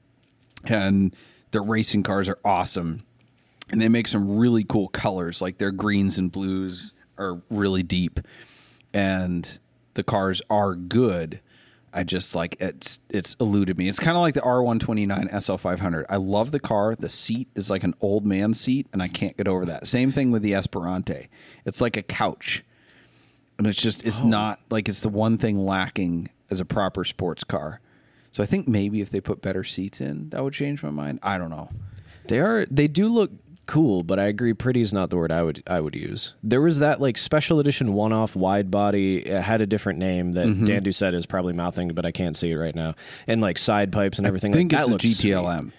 and their racing cars are awesome, and they make some really cool colors. Like their greens and blues are really deep, and the cars are good. I just like it's it's eluded me. It's kind of like the R129 SL500. I love the car. The seat is like an old man seat, and I can't get over that. Same thing with the Esperante. It's like a couch, and it's just it's oh. not like it's the one thing lacking as a proper sports car. So I think maybe if they put better seats in, that would change my mind. I don't know.
They are they do look cool, but I agree pretty is not the word I would I would use. There was that like special edition one off wide body. It had a different name that
Mm-hmm.
Dan Doucette is probably mouthing, but I can't see it right now. And like side pipes and everything.
I think
like,
it's
that
the
looked sweet.
GTLM.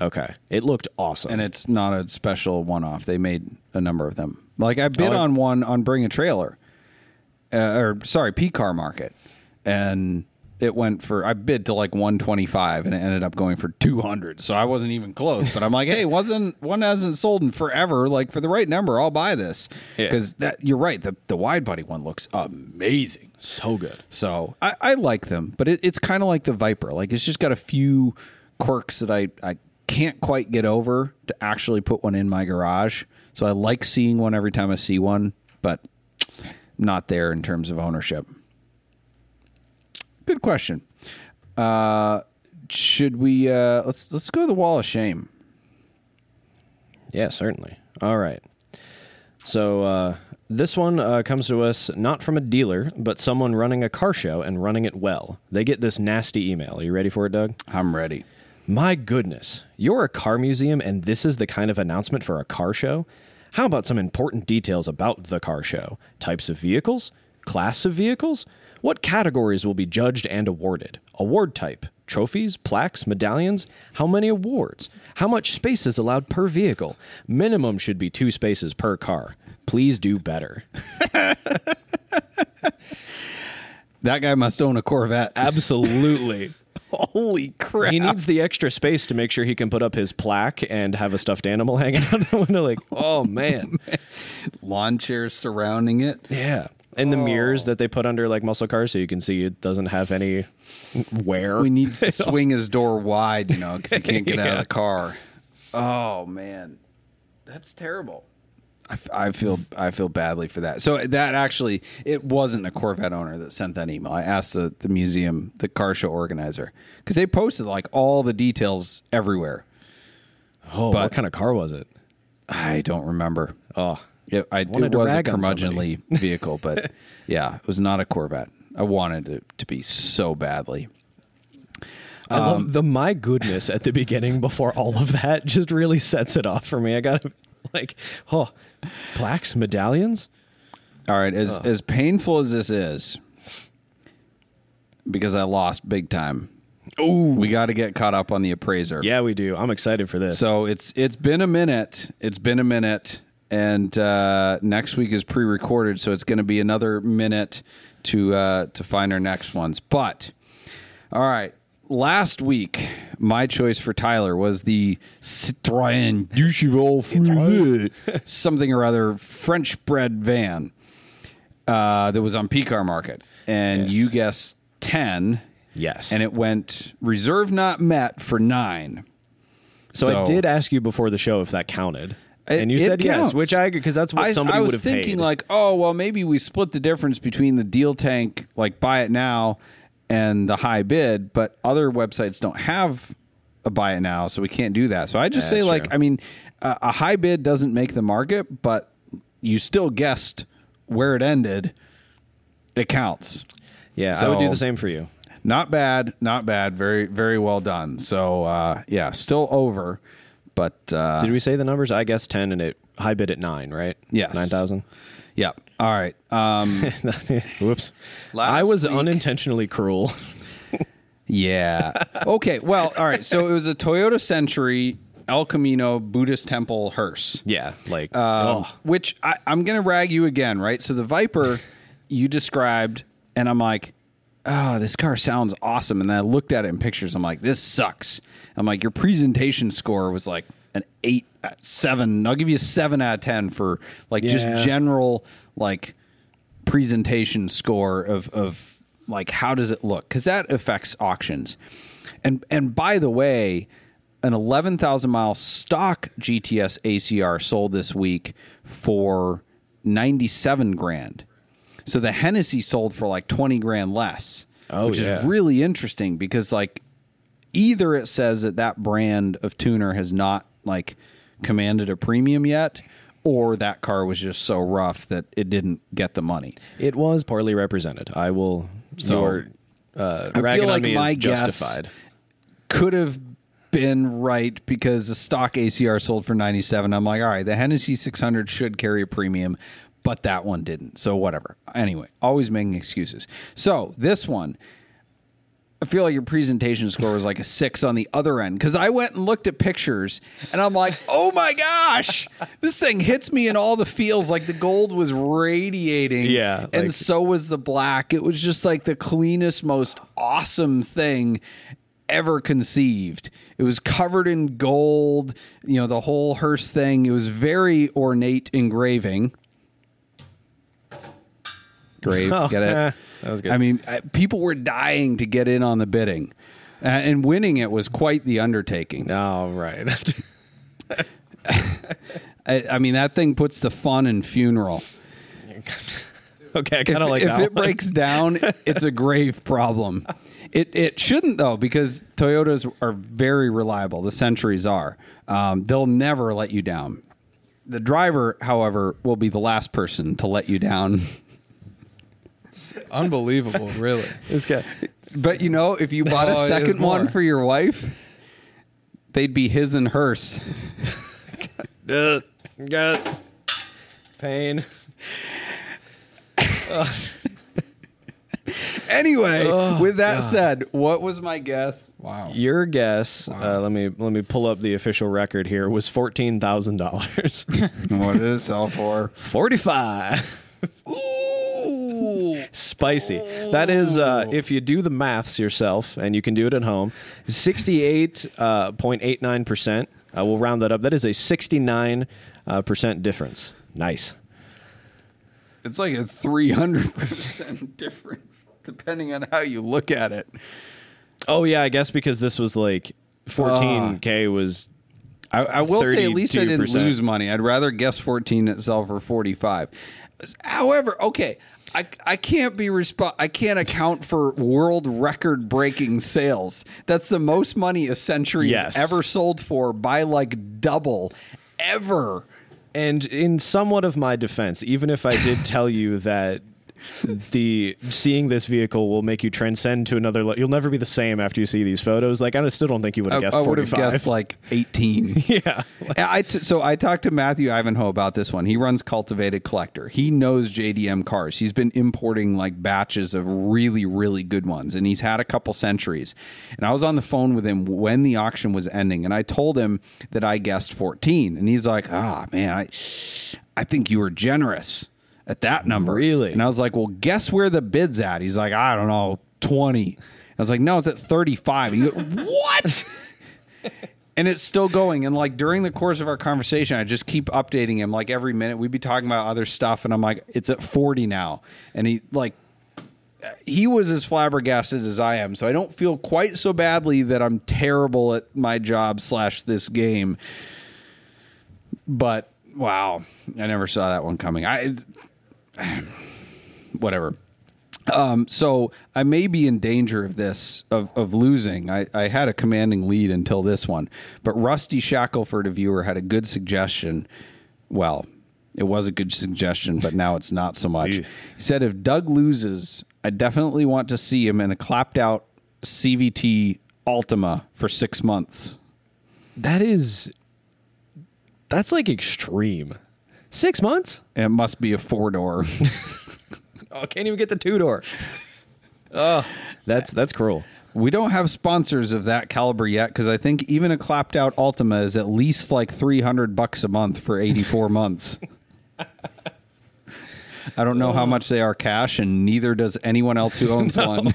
Okay. It looked awesome.
and it's not a special one-off. They made a number of them. Like I bid
Oh,
on one on Bring a Trailer, uh, or sorry, PCARMARKET, and it went for I bid to like 125 and it ended up going for 200. So I wasn't even close. But I'm like, hey, wasn't one hasn't sold in forever. Like for the right number, I'll buy this
Yeah.
because that you're right. The the wide body one looks amazing.
So good.
So I, I like them, but it, it's kind of like the Viper. Like it's just got a few quirks that I, I can't quite get over to actually put one in my garage. So I like seeing one every time I see one, but not there in terms of ownership. Good question. Uh, should we uh, let's let's go to the wall of shame.
Yeah, certainly. All right. So uh, this one uh, comes to us not from a dealer, but someone running a car show and running it well. They get this nasty email. Are you ready for it, Doug?
I'm ready.
My goodness, you're a car museum and this is the kind of announcement for a car show? How about some important details about the car show? Types of vehicles? Class of vehicles? What categories will be judged and awarded? Award type? Trophies, plaques, medallions? How many awards? How much space is allowed per vehicle? Minimum should be two spaces per car. Please do better.
That guy must own a Corvette.
Absolutely.
Holy crap!
He needs the extra space to make sure he can put up his plaque and have a stuffed animal hanging out the window. Like, oh man,
lawn chairs surrounding it.
yeah. And the mirrors oh. that they put under like muscle cars, so you can see it doesn't have any wear.
We need to swing his door wide, you know, because he can't get out of the car. Oh man, that's terrible. I, f- I feel I feel badly for that. So that actually, it wasn't a Corvette owner that sent that email. I asked the, the museum, the car show organizer, because they posted like all the details everywhere.
oh,
but-
what kind of car was it?
I don't remember.
Oh,
It, I, it was a curmudgeonly vehicle, but yeah, it was not a Corvette. I wanted it to be so badly.
I love um, the my goodness at the beginning before all of that just really sets it off for me. I gotta like, oh, plaques, medallions.
All right, as as painful as this is, because I lost big time.
Ooh,
We got to get caught up on the appraiser.
yeah, we do. I'm excited for this.
So it's it's been a minute. It's been a minute, and uh, next week is pre-recorded, so it's going to be another minute to uh, to find our next ones. But all right, last week my choice for Tyler was the Citroën du Cheval Fouillé, something or other French bread van uh, that was on PCARMARKET, and
Yes.
you guessed ten.
yes,
And it went reserve not met for nine.
so, I did ask you before the show if that counted,
It-
and you said yes, which I agree because that's what
I,
somebody
I
would
was
have
thinking
paid.
like, oh well, maybe we split the difference between the deal tank, like buy it now, and the high bid. But other websites don't have a buy it now, so we can't do that. So I just say like,
true.
I mean, a, a high bid doesn't make the market, but you still guessed where it ended. It counts.
yeah, I would do the same for you.
Not bad, not bad. Very, very well done. So uh, yeah, still over, but uh,
Did we say the numbers? I guess ten, and it high bid at nine, right?
Yes.
nine thousand.
yeah. All right. Um,
Whoops. I was
week-
unintentionally cruel.
Yeah. Okay. Well, all right. So it was a Toyota Century El Camino Buddhist Temple hearse.
yeah, like
Um,
oh,
Which I, I'm going to rag you again, right? So the Viper you described, and I'm like, oh, this car sounds awesome. And then I looked at it in pictures. I'm like, this sucks. I'm like, your presentation score was like an eight, uh, seven. I'll give you a seven out of 10 for like
Yeah.
just general, like, presentation score of, of like, how does it look? Because that affects auctions. And, and by the way, an 11,000 mile stock GTS ACR sold this week for 97 grand. So the Hennessy sold for like 20 grand less,
Oh,
which
yeah.
is really interesting because like either it says that that brand of tuner has not like commanded a premium yet or that car was just so rough that it didn't get the money.
it was poorly represented. I will.
So,
your uh,
I feel like my guess
justified.
could have been right because the stock ACR sold for 97. I'm like, all right, the Hennessy 600 should carry a premium, but that one didn't. So whatever. Anyway, always making excuses. So this one, I feel like your presentation score was like a six on the other end because I went and looked at pictures and I'm like, oh my gosh, this thing hits me in all the feels. Like the gold was radiating.
Yeah,
And
like-
so was the black. It was just like the cleanest, most awesome thing ever conceived. It was covered in gold, you know, the whole hearse thing. It was very ornate engraving. Grave,
Oh,
get it?
eh, that was good.
I mean, people were dying to get in on the bidding, uh, and winning it was quite the undertaking.
Oh, right.
I, I mean, that thing puts the fun in funeral.
okay, I kind of like
if
that.
it breaks down, it's a grave problem. It it shouldn't though because Toyotas are very reliable. The Centuries are. Um, they'll never let you down. The driver, however, will be the last person to let you down.
Unbelievable, really.
This guy.
But you know, if you bought
Oh,
a
it is
second one
more.
for your wife, they'd be his and hers.
Got pain.
Anyway,
Oh,
with that said, what was my guess?
Wow.
Your guess. Uh, let me let me pull up the official record here. Was fourteen thousand dollars.
What did it sell for?
Forty five.
Ooh.
Spicy. That is, uh, if you do the maths yourself, and you can do it at home, sixty-eight point eight nine percent. I will round that up. That is a sixty-nine uh, percent difference. Nice.
It's like a 300% difference, depending on how you look at it.
Oh yeah, I guess because this was like fourteen k was
I, I will say, at least I didn't
32%.
lose money. I'd rather guess 14 itself for 45. However, okay, I, I can't be resp- I can't account for world record breaking sales. That's the most money a century
Yes.
has ever sold for by like double ever.
And in somewhat of my defense, even if I did tell you that the seeing this vehicle will make you transcend to another, le- you'll never be the same after you see these photos. Like I still don't think you would
I,
have guessed.
I would have
45.
guessed like 18.
yeah.
I t- so I talked to Matthew Ivanhoe about this one. He runs Cultivated Collector. He knows JDM cars. He's been importing like batches of really, really good ones, and he's had a couple centuries. And I was on the phone with him when the auction was ending, and I told him that I guessed 14, and he's like, "Ah, man, I, I think you were generous at that number."
Really?
And I was like, "Well, guess where the bid's at?" He's like, "I don't know, 20." I was like, "No, it's at 35." And he goes, "What?" and it's still going and like during the course of our conversation i just keep updating him like every minute we'd be talking about other stuff and i'm like it's at 40 now and he like he was as flabbergasted as i am so i don't feel quite so badly that i'm terrible at my job slash this game but wow i never saw that one coming i whatever um, so I may be in danger of this of, of losing. I, I had a commanding lead until this one, but Rusty Shackelford, a viewer, had a good suggestion. Well, it was a good suggestion, but now it's not so much. He said if Doug loses, I definitely want to see him in a clapped out CVT Altima for six months.
That is. That's like extreme. Six months?
And it must be a four door.
Oh, can't even get the two door. Oh, that's that's cruel.
We don't have sponsors of that caliber yet because I think even a clapped out Altima is at least like 300 bucks a month for 84 months. I don't know how much they are cash, and neither does anyone else who owns one.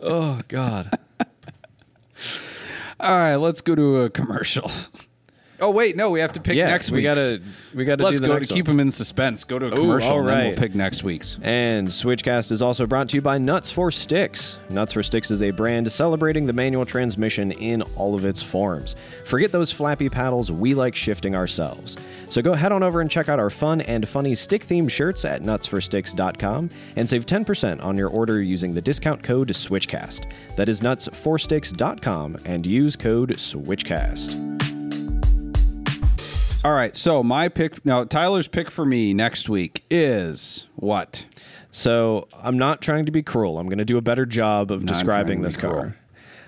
Oh God.
All right, let's go to a commercial. Oh wait, no, we have to pick
yeah,
next
we gotta we gotta
Let's
do the
go to keep them in suspense. Go to a
Ooh,
commercial,
all
and then we'll pick next week's.
And Switchcast is also brought to you by Nuts for Sticks. Nuts for Sticks is a brand celebrating the manual transmission in all of its forms. Forget those flappy paddles, we like shifting ourselves. So go head on over and check out our fun and funny stick themed shirts at nutsforsticks.com and save 10% on your order using the discount code SWITCHCAST. That is nutsforsticks.com and use code SWITCHCAST.
All right, so my pick now, Tyler's pick for me next week is what?
So I'm not trying to be cruel. I'm going to do a better job of
Not
describing this car.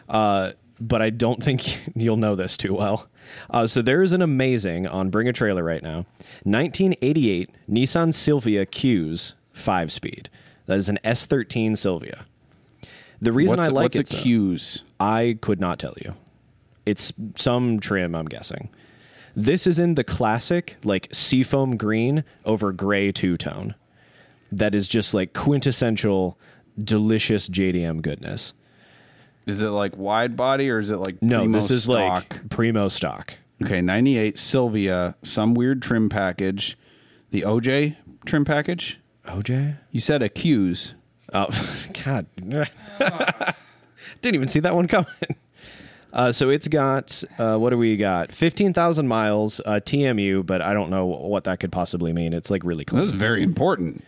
Uh, but I don't think you'll know this too well. Uh, so there is an amazing on Bring a Trailer right now 1988 Nissan Silvia Q's five speed. That is an S13 Silvia. The reason
what's
I like
what's
it,
a Q's?
I could not tell you. It's some trim, I'm guessing. This is in the classic, like seafoam green over gray two tone. That is just like quintessential, delicious JDM goodness.
Is it like wide body or is it like
No,
primo
this is
stock?
like primo stock.
okay, 98 Silvia, some weird trim package, the OJ trim package.
OJ?
You said accuse.
Oh, God. Didn't even see that one coming. Uh, so it's got, uh, what do we got? 15,000 miles uh, TMU, but I don't know what that could possibly mean. It's like really close.
That's very important.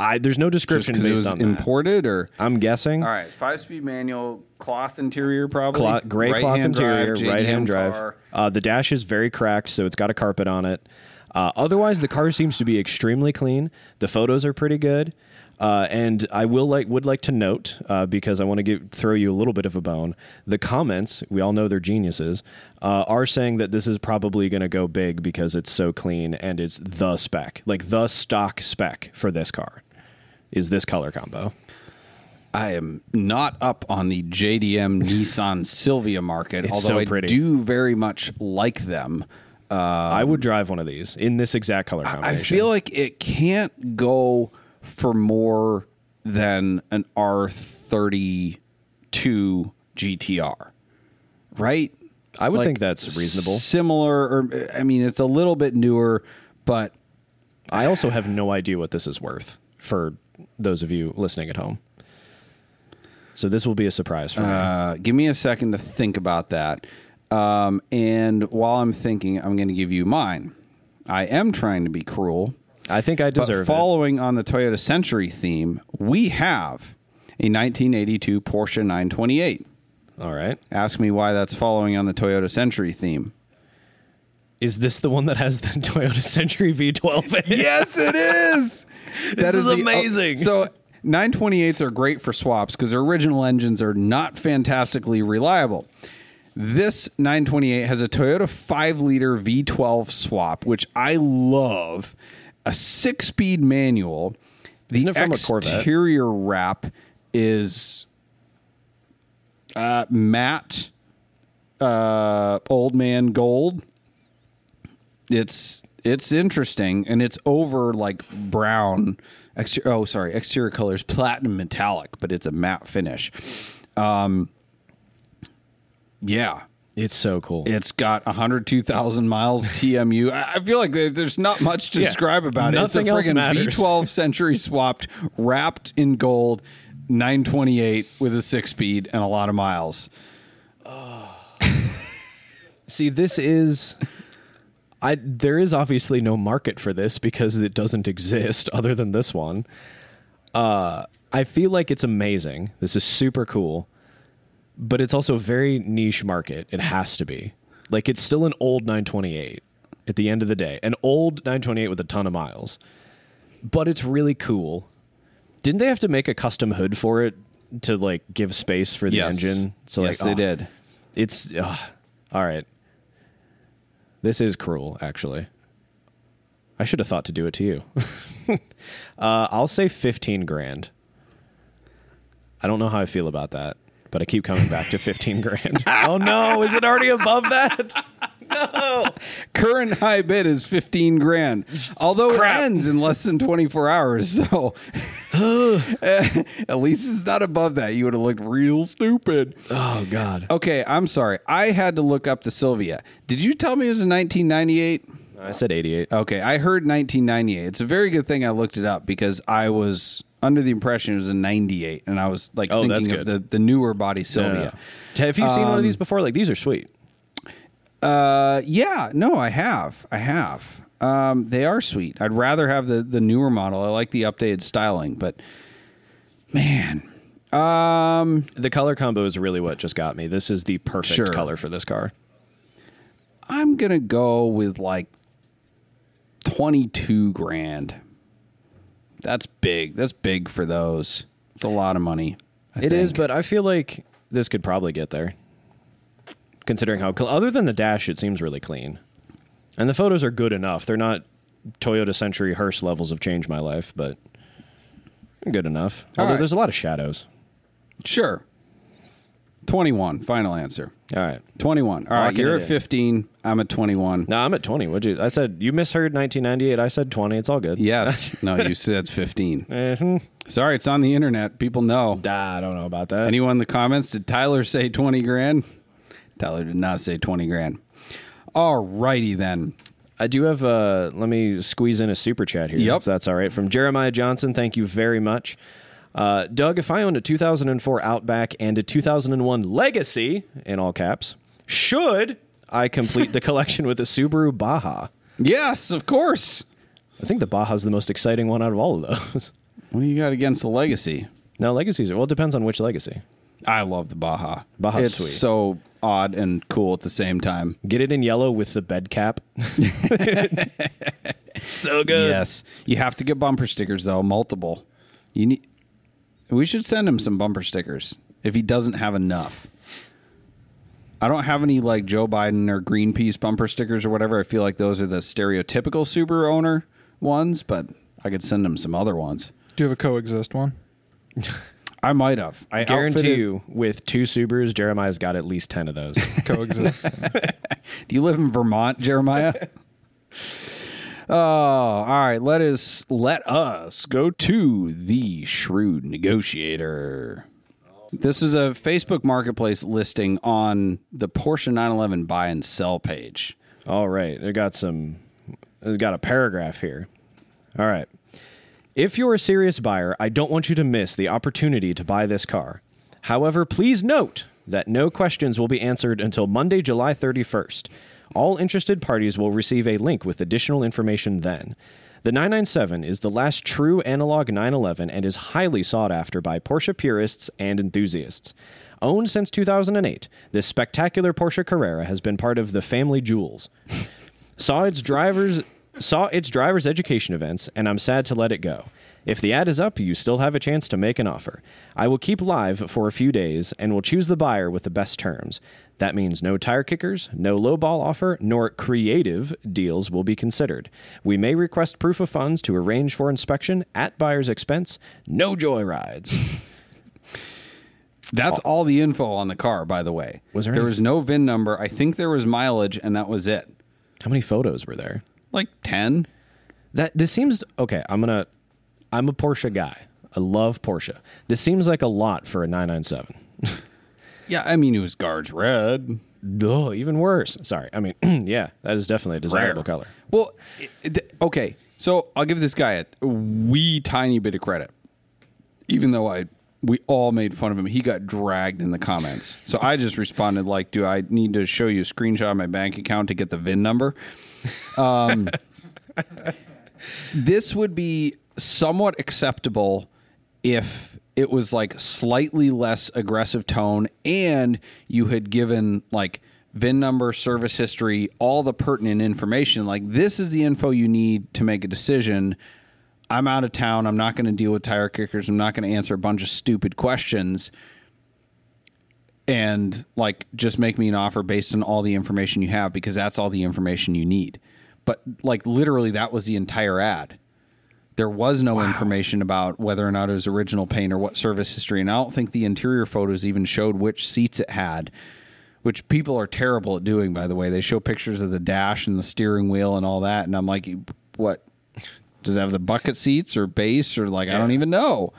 I, there's no
Just
description
because it was
on that.
imported or
I'm guessing.
All right, it's five speed manual, cloth interior, probably
Cloth, gray cloth
Right-hand
interior,
drive,
right hand drive. Uh, the dash is very cracked, so it's got a carpet on it. Uh, otherwise, the car seems to be extremely clean. The photos are pretty good. Uh, and I will like would like to note uh, because I want to give throw you a little bit of a bone. The comments we all know they're geniuses uh, are saying that this is probably going to go big because it's so clean and it's the spec, like the stock spec for this car, is this color combo.
I am not up on the JDM Nissan Silvia market,
It's
although
so
I do very much like them.
I would drive one of these in this exact color combination.
I feel like it can't go for more than an R32 GTR, right?
I would
Like,
think that's reasonable.
Similar, or I mean, it's a little bit newer, but
I also have no idea what this is worth for those of you listening at home. So this will be a surprise for me.
Uh, give me a second to think about that. Um, and while I'm thinking, I'm going to give you mine. I am trying to be cruel,
I think I
but
deserve it.
following on the Toyota Century theme, we have a 1982 Porsche 928.
All right.
Ask me why that's following on the Toyota Century theme.
Is this the one that has the Toyota Century V12 in it?
Yes, it is. That
is
the- oh,
amazing.
so 928s are great for swaps because their original engines are not fantastically reliable. This 928 has a Toyota 5 liter V12 swap, which I love. A six speed manual. The
Isn't it from a Corvette?
exterior wrap is uh, matte uh, old man gold it's it's interesting and it's over like brown exter- oh sorry exterior colors platinum metallic but it's a matte finish um yeah
It's so cool.
it's got 102000 miles tmu i feel like there's not much to
Yeah,
describe about it it's a friggin'
matters.
v12 century swapped wrapped in gold 928 with a six speed and a lot of miles
See, this is I there is obviously no market for this because it doesn't exist other than this one. Uh I feel like it's amazing. This is super cool. But it's also a very niche market. It has to be. Like it's still an old 928 at the end of the day. An old 928 with a ton of miles. But it's really cool. Didn't they have to make a custom hood for it to like give space for the
yes
engine? So
yes
like
they
oh,
did
it's uh, all right. This is cruel, actually. I should have thought to do it to you. uh, I'll say fifteen grand. I don't know how I feel about that, but I keep coming back to fifteen grand. oh no, is it already above that? No.
Current high bid is 15 grand although
Crap.
it ends in less than 24 hours so at least it's not above that you would have looked real stupid
Oh god.
okay i'm sorry i had to look up the silvia did you tell me it was a 1998
I said eighty-eight.
okay i heard 1998 it's a very good thing i looked it up because i was under the impression it was a 98 and i was like
Oh,
thinking of the, the newer body silvia
Have you seen one of these before? Like these are sweet.
Uh, yeah, no, I have, I have. Um, they are sweet. I'd rather have the the newer model. I like the updated styling, but man, um,
The color combo is really what just got me. This is the perfect
Sure.
color for this car.
I'm gonna go with like twenty two grand. That's big. That's big for those. It's a lot of money. I
It is,
think.
but I feel like this could probably get there. Considering how, cl- other than the dash, it seems really clean, and the photos are good enough. They're not Toyota Century Hearse levels of change my life, but Good enough.
All
Although
right.
there's a lot of shadows.
Sure. 21, final answer.
All right.
21. All right, you're at
in.
15. I'm at 21.
No, I'm at 20. What'd you? I said you misheard 1998. I said 20. It's all good.
Yes. No, you said 15.
Mhm.
Sorry, it's on the internet. People know.
Ah, I don't know about that.
Anyone in the comments, did Tyler say 20 grand? Tyler did not say 20 grand. All righty then.
I do have. Uh, let me squeeze in a super chat here.
Yep.
If that's all right. From Jeremiah Johnson. Thank you very much. Uh, Doug, if I owned a 2004 Outback and a 2001 Legacy, in all caps, should I complete the collection with a Subaru Baja?
Yes, of course.
I think the Baja's the most exciting one out of all of those.
What do you got against the legacy?
No, Legacies are, well, it depends on which Legacy.
I love the Baja.
Baja's
it's
sweet.
so odd and cool at the same time.
Get it in yellow with the bed cap. so good.
Yes. You have to get bumper stickers though, multiple. You need We should send him some bumper stickers if he doesn't have enough. I don't have any like Joe Biden or Greenpeace bumper stickers or whatever. I feel like those are the stereotypical Subaru owner ones, but I could send him some other ones.
Do you have a coexist one?
I might have. I
Guarantee
outfitted-
you, with two Subarus, Jeremiah's got at least 10 of those.
Coexist.
Do you live in Vermont, Jeremiah? Oh, all right. Let us let us go to the shrewd negotiator. This is a Facebook Marketplace listing on the Porsche 911 buy and sell page.
All right, they got some. It's got a paragraph here. All right. If you're a serious buyer, I don't want you to miss the opportunity to buy this car. However, please note that no questions will be answered until Monday, July 31st. All interested parties will receive a link with additional information then. The 997 is the last true analog 911 and is highly sought after by Porsche purists and enthusiasts. Owned since 2008, this spectacular Porsche Carrera has been part of the family jewels saw its drivers saw its drivers education events and i'm sad to let it go if the ad is up you still have a chance to make an offer i will keep live for a few days and will choose the buyer with the best terms that means no tire kickers no lowball offer nor creative deals will be considered we may request proof of funds to arrange for inspection at buyer's expense no joy rides
That's all the info on the car, by the way.
Was there
there
any-
was no VIN number. I think there was mileage, and that was it.
how many photos were there
Like 10.
That this seems okay. I'm gonna. I'm a Porsche guy. I love Porsche. This seems like a lot for a 997.
Yeah, I mean, it was guards red.
Oh, even worse. Sorry. I mean, yeah, that is definitely a desirable
Rare.
color.
Well, it- it- okay. So I'll give this guy a wee tiny bit of credit, even though I we all made fun of him. He got dragged in the comments. So I just responded like, "Do I need to show you a screenshot of my bank account to get the VIN number?" Um, this would be somewhat acceptable if it was like slightly less aggressive tone and you had given like VIN number, service history, all the pertinent information. Like this is the info you need to make a decision. I'm out of town. I'm not going to deal with tire kickers. I'm not going to answer a bunch of stupid questions and like just make me an offer based on all the information you have because that's all the information you need. But like literally that was the entire ad. There was no information about whether or not it was original paint or what service history. And I don't think the interior photos even showed which seats it had, which people are terrible at doing, by the way. They show pictures of the dash and the steering wheel and all that. And I'm like, what? Does it have the bucket seats or base or like, I don't even know.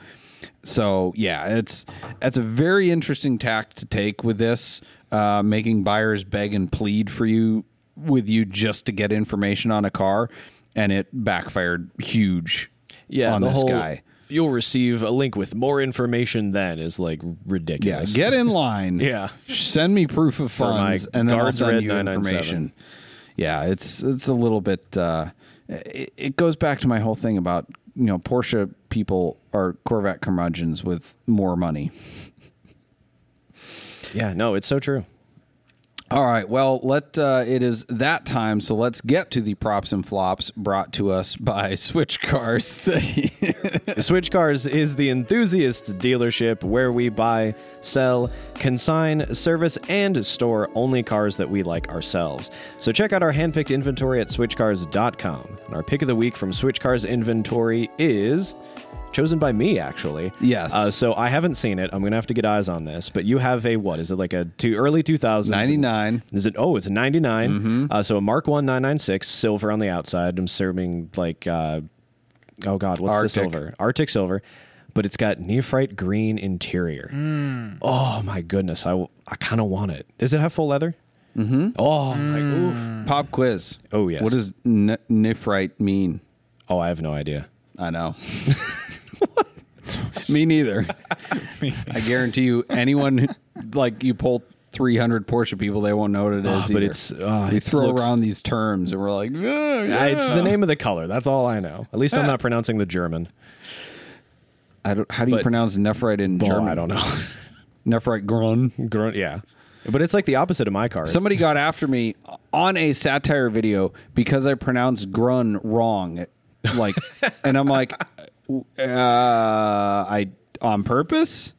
So yeah, it's that's a very interesting tact to take with this, uh, making buyers beg and plead for you with you just to get information on a car, and it backfired huge.
Yeah,
on
the
this
whole
guy.
you'll receive a link with more information then is like
Yeah,
ridiculous.
get in line.
Yeah.
send me proof of funds, and then I'll send you
997.
information. Yeah, it's it's a little bit. Uh, it, it goes back to my whole thing about you know Porsche people are Corvette curmudgeons with more money.
yeah, no, it's so true.
All right. Well, let uh, it is that time. So let's get to the props and flops brought to us by Switch Cars.
Switch Cars is the enthusiast dealership where we buy, sell, consign, service, and store only cars that we like ourselves. So check out our handpicked inventory at switchcars.com. And our pick of the week from Switch Cars inventory is chosen by me actually.
Yes.
Uh, so I haven't seen it. I'm gonna have to get eyes on this. But you have a what? Is it like a two, early 2000s?
99.
Is it? Oh, it's a 99.
Mm-hmm.
Uh, so a Mark One 996 silver on the outside. I'm serving like, uh, oh god, what's
Arctic.
the silver? Arctic silver. But it's got nephrite green interior.
Mm.
Oh my goodness, I, I kind of want it. Does it have full leather? Mm-hmm. Oh my oof.
Pop quiz.
Oh, yes.
What does n- niphrite mean?
Oh, I have no idea.
I know. Me neither. I guarantee you, anyone like you pull 300 Porsche people, they won't know what it ah, is.
Oh, but
either.
it's- oh,
we
it
throw
looks-
around these terms, and we're like, "Yeah,
Uh,
yeah."
It's the name of the color. That's all I know. At least I'm ah. not pronouncing the German.
I don't, how do you
but-
pronounce nephrite in German?
I don't know.
Nephrite grun.
Grunt, yeah. But it's like the opposite of my car.
Somebody got after me on a satire video because I pronounced grun wrong. Like, and I'm like, uh, I on purpose.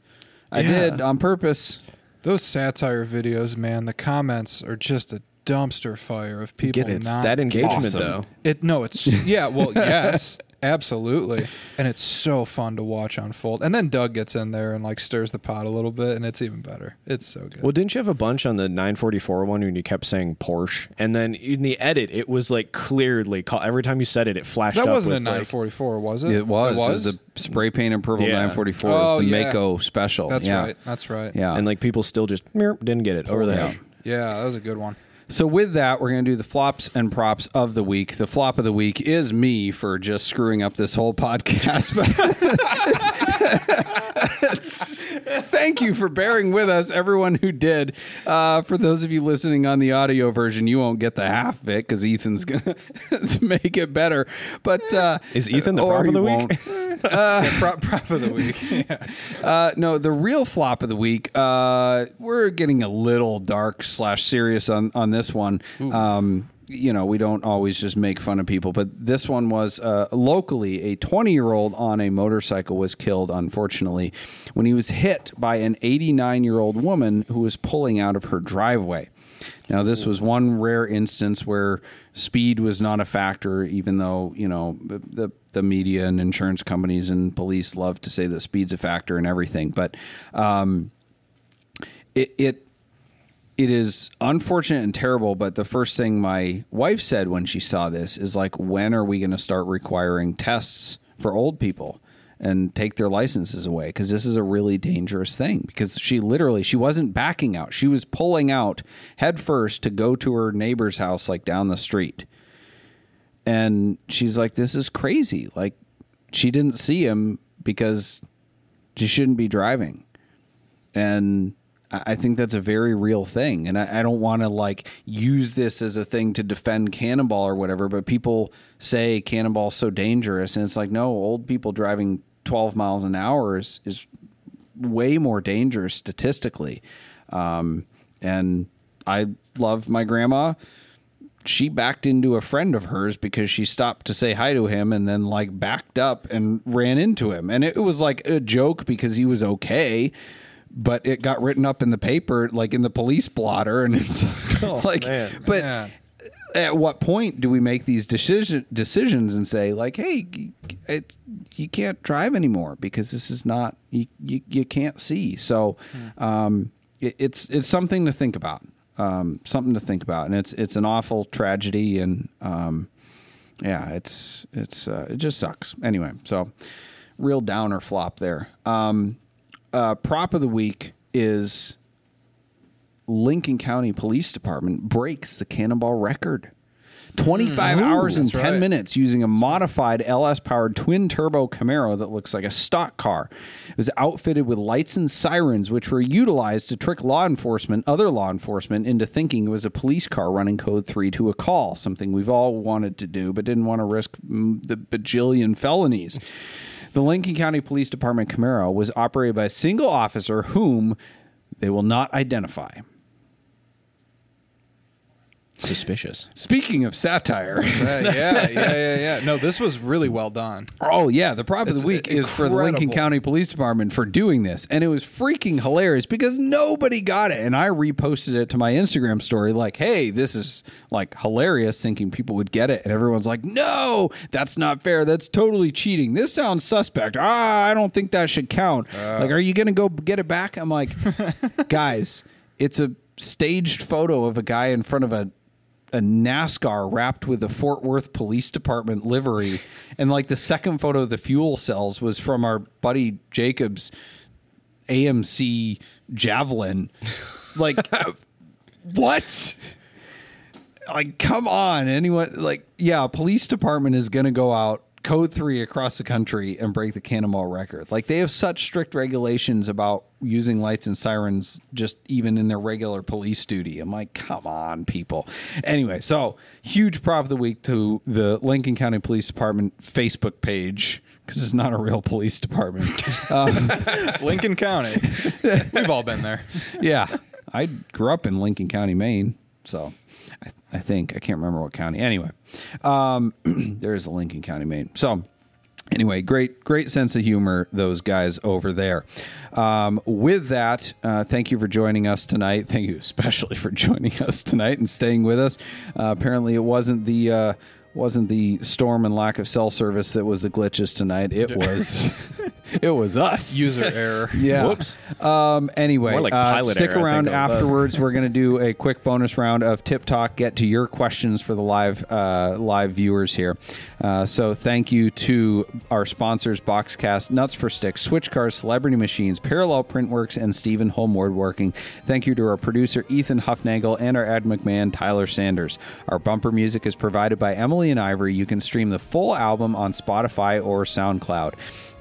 I
Yeah.
did on purpose.
Those satire videos, man, the comments are just a dumpster fire of people
get it.
not
That engagement,
awesome.
though.
It no, it's yeah, well, yes, absolutely, and it's so fun to watch unfold. And then Doug gets in there and like stirs the pot a little bit, and it's even better. It's so good.
Well, didn't you have a bunch on the 944 one when you kept saying Porsche? And then in the edit, it was like clearly, call, every time you said it, it flashed
that
up.
wasn't a
with, like-
944, was it?
It was.
It was.
the spray paint and purple
Yeah.
944.
Oh,
it's the
yeah.
Mako special.
That's
yeah.
right. That's right.
Yeah.
and like people still just didn't get it over the
Yeah.
Yeah, that was a good one.
So with that, we're going to do the flops and props of the week. The flop of the week is me for just screwing up this whole podcast. Thank you for bearing with us, everyone who did. Uh, for those of you listening on the audio version, you won't get the half of it because Ethan's going to make it better. But uh,
Is Ethan the prop of the week?
Yeah, prop, prop of the week. Yeah.
Uh, no, the real flop of the week. Uh, we're getting a little dark slash serious on on this one. Um, you know, we don't always just make fun of people, but this one was uh, locally a 20 year old on a motorcycle was killed, unfortunately, when he was hit by an 89 year old woman who was pulling out of her driveway. Now, this was one rare instance where speed was not a factor, even though you know the the media and insurance companies and police love to say that speed's a factor and everything. But um, it it it is unfortunate and terrible. But the first thing my wife said when she saw this is like, when are we going to start requiring tests for old people? and take their licenses away because this is a really dangerous thing because she literally she wasn't backing out she was pulling out head first to go to her neighbor's house like down the street and she's like this is crazy like she didn't see him because she shouldn't be driving and I think that's a very real thing. And I, I don't want to like use this as a thing to defend Cannonball or whatever, but people say Cannonball's so dangerous. And it's like, no, old people driving 12 miles an hour is, is way more dangerous statistically. Um, and I love my grandma. She backed into a friend of hers because she stopped to say hi to him and then like backed up and ran into him. And it was like a joke because he was okay but it got written up in the paper, like in the police blotter, and it's like,
man.
but
Man.
at what point do we make these decision decisions and say, like, hey, it, you can't drive anymore because this is not you you, you can't see. So, um, it, it's it's something to think about, um, something to think about, and it's it's an awful tragedy, and um, yeah, it's it's uh, it just sucks. Anyway, so real downer flop there. Um, uh, prop of the week is Lincoln County Police Department breaks the Cannonball record. 25 hours and 10
right.
minutes using a modified LS powered twin turbo Camaro that looks like a stock car. It was outfitted with lights and sirens, which were utilized to trick law enforcement, other law enforcement, into thinking it was a police car running code 3 to a call, something we've all wanted to do but didn't want to risk mm, the bajillion felonies. The Lincoln County Police Department Camaro was operated by a single officer whom they will not identify.
Suspicious.
Speaking of satire,
Uh, yeah, yeah, yeah, yeah. No, this was really well done.
oh yeah, the prop of
It's
the week is for the Lincoln. County Police Department for doing this, and it was freaking hilarious because nobody got it, and I reposted it to my Instagram story like, "Hey, this is like hilarious," thinking people would get it, and everyone's like, "No, that's not fair. That's totally cheating. This sounds suspect. Ah, I don't think that should count. like, are you gonna go get it back?" I'm like, guys, it's a staged photo of a guy in front of a a NASCAR wrapped with a Fort Worth Police Department livery, and like the second photo of the fuel cells was from our buddy Jacob's AMC Javelin. Like, what? Like, come on, anyone? Like, yeah, police department is going to go out code three across the country and break the Cannonball record. Like, they have such strict regulations about using lights and sirens just even in their regular police duty. I'm like, come on, people. Anyway, so huge prop of the week to the Lincoln County Police Department Facebook page because it's not a real police department.
Um, Lincoln County. We've all been there.
yeah, I grew up in Lincoln County, Maine, so I, think I can't remember what county. Anyway, um, there is a Lincoln County, Maine. So. Anyway, great, great sense of humor, those guys over there. Um, with that, uh, thank you for joining us tonight. Thank you especially for joining us tonight and staying with us. Uh, apparently, it wasn't the uh, wasn't the storm and lack of cell service that was the glitches tonight. It was it was us.
User error.
Yeah.
Whoops.
Um, anyway,
More like
uh,
pilot
stick
error, I
around
think it was.
afterwards. We're going to do a quick bonus round of tip talk. Get to your questions for the live uh, live viewers here. Uh, so thank you to our sponsors: Boxcast, Nuts for Sticks, Switch Cars, Celebrity Machines, Parallel Printworks, and Stephen Hulme Woodworking. Thank you to our producer Ethan Huffnagel and our ad McMahon Tyler Sanders. Our bumper music is provided by Emily and Ivory. You can stream the full album on Spotify or SoundCloud.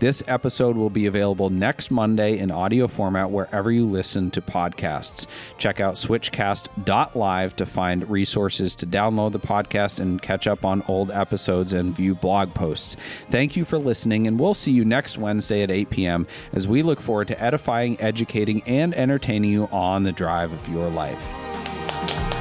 This episode will be available next Monday in audio format wherever you listen to podcasts. Check out switchcast.live to find resources to download the podcast and catch up on old episodes and view blog posts. Thank you for listening, and we'll see you next Wednesday at 8 p.m. as we look forward to edifying, educating, and entertaining you on the drive of your life.